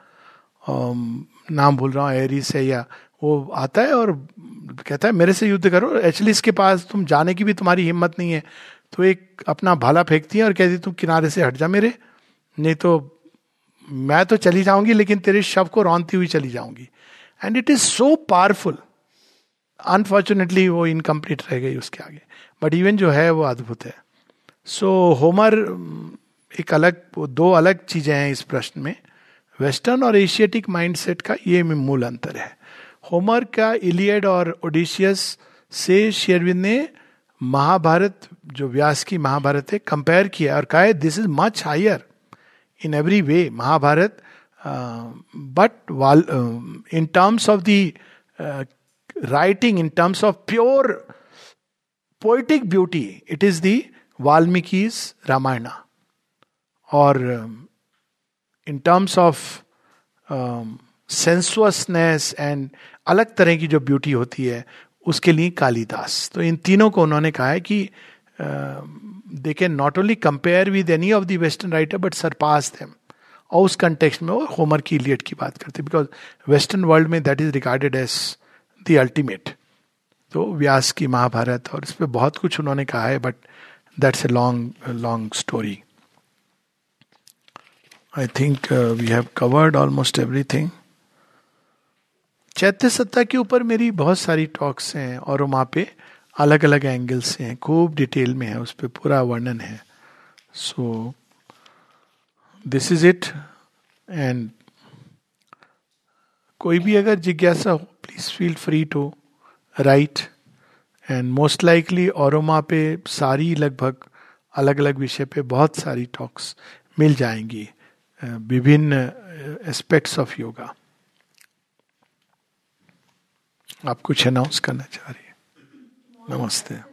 नाम भूल रहा हूँ एरिस है या वो आता है और कहता है मेरे से युद्ध करो एक्चुअली इसके पास तुम जाने की भी तुम्हारी हिम्मत नहीं है। तो एक अपना भाला फेंकती है और कहती तुम किनारे से हट जा मेरे नहीं तो मैं तो चली जाऊँगी लेकिन तेरे शव को रौनती हुई चली जाऊँगी। And it is so powerful unfortunately वो इनकम्प्लीट रह गई उसके आगे। बट इवन जो है वो अद्भुत है। सो so, होमर एक अलग दो अलग चीज़ें हैं इस प्रश्न में। वेस्टर्न और एशियाटिक माइंडसेट का ये मूल अंतर है। होमर का इलियड और ओडिशियस से शेरविंद ने महाभारत, जो व्यास की महाभारत है कंपेयर किया और कहा this is much higher in every way Mahabharata but in terms of the writing in terms of pure poetic beauty it is the Valmiki Ramayana और in terms of sensuousness and अलग तरह की जो beauty होती है, उसके लिए कालिदास। तो इन तीनों को उन्होंने कहा है कि they can not only compare with any of the western writer but surpass them और उस कंटेक्स्ट में वो होमर की इलियट की बात करते बिकॉज़ वेस्टर्न वर्ल्ड में that is regarded as the ultimate तो व्यास की महाभारत और इस पर बहुत कुछ उन्होंने कहा है but that's a long long story I think we have covered almost everything चैत्य सत्ता के ऊपर मेरी बहुत सारी टॉक्स हैं और वहाँ पे अलग अलग एंगल से हैं। खूब डिटेल में है, उस पर पूरा वर्णन है। So this is it and कोई भी अगर जिज्ञासा हो please feel free to write and most likely औरोमा पे सारी लगभग अलग अलग विषय पे बहुत सारी टॉक्स मिल जाएँगी। विभिन्न एस्पेक्ट्स ऑफ़ योगा आप कुछ अनाउंस करना चाह रही है? नमस्ते।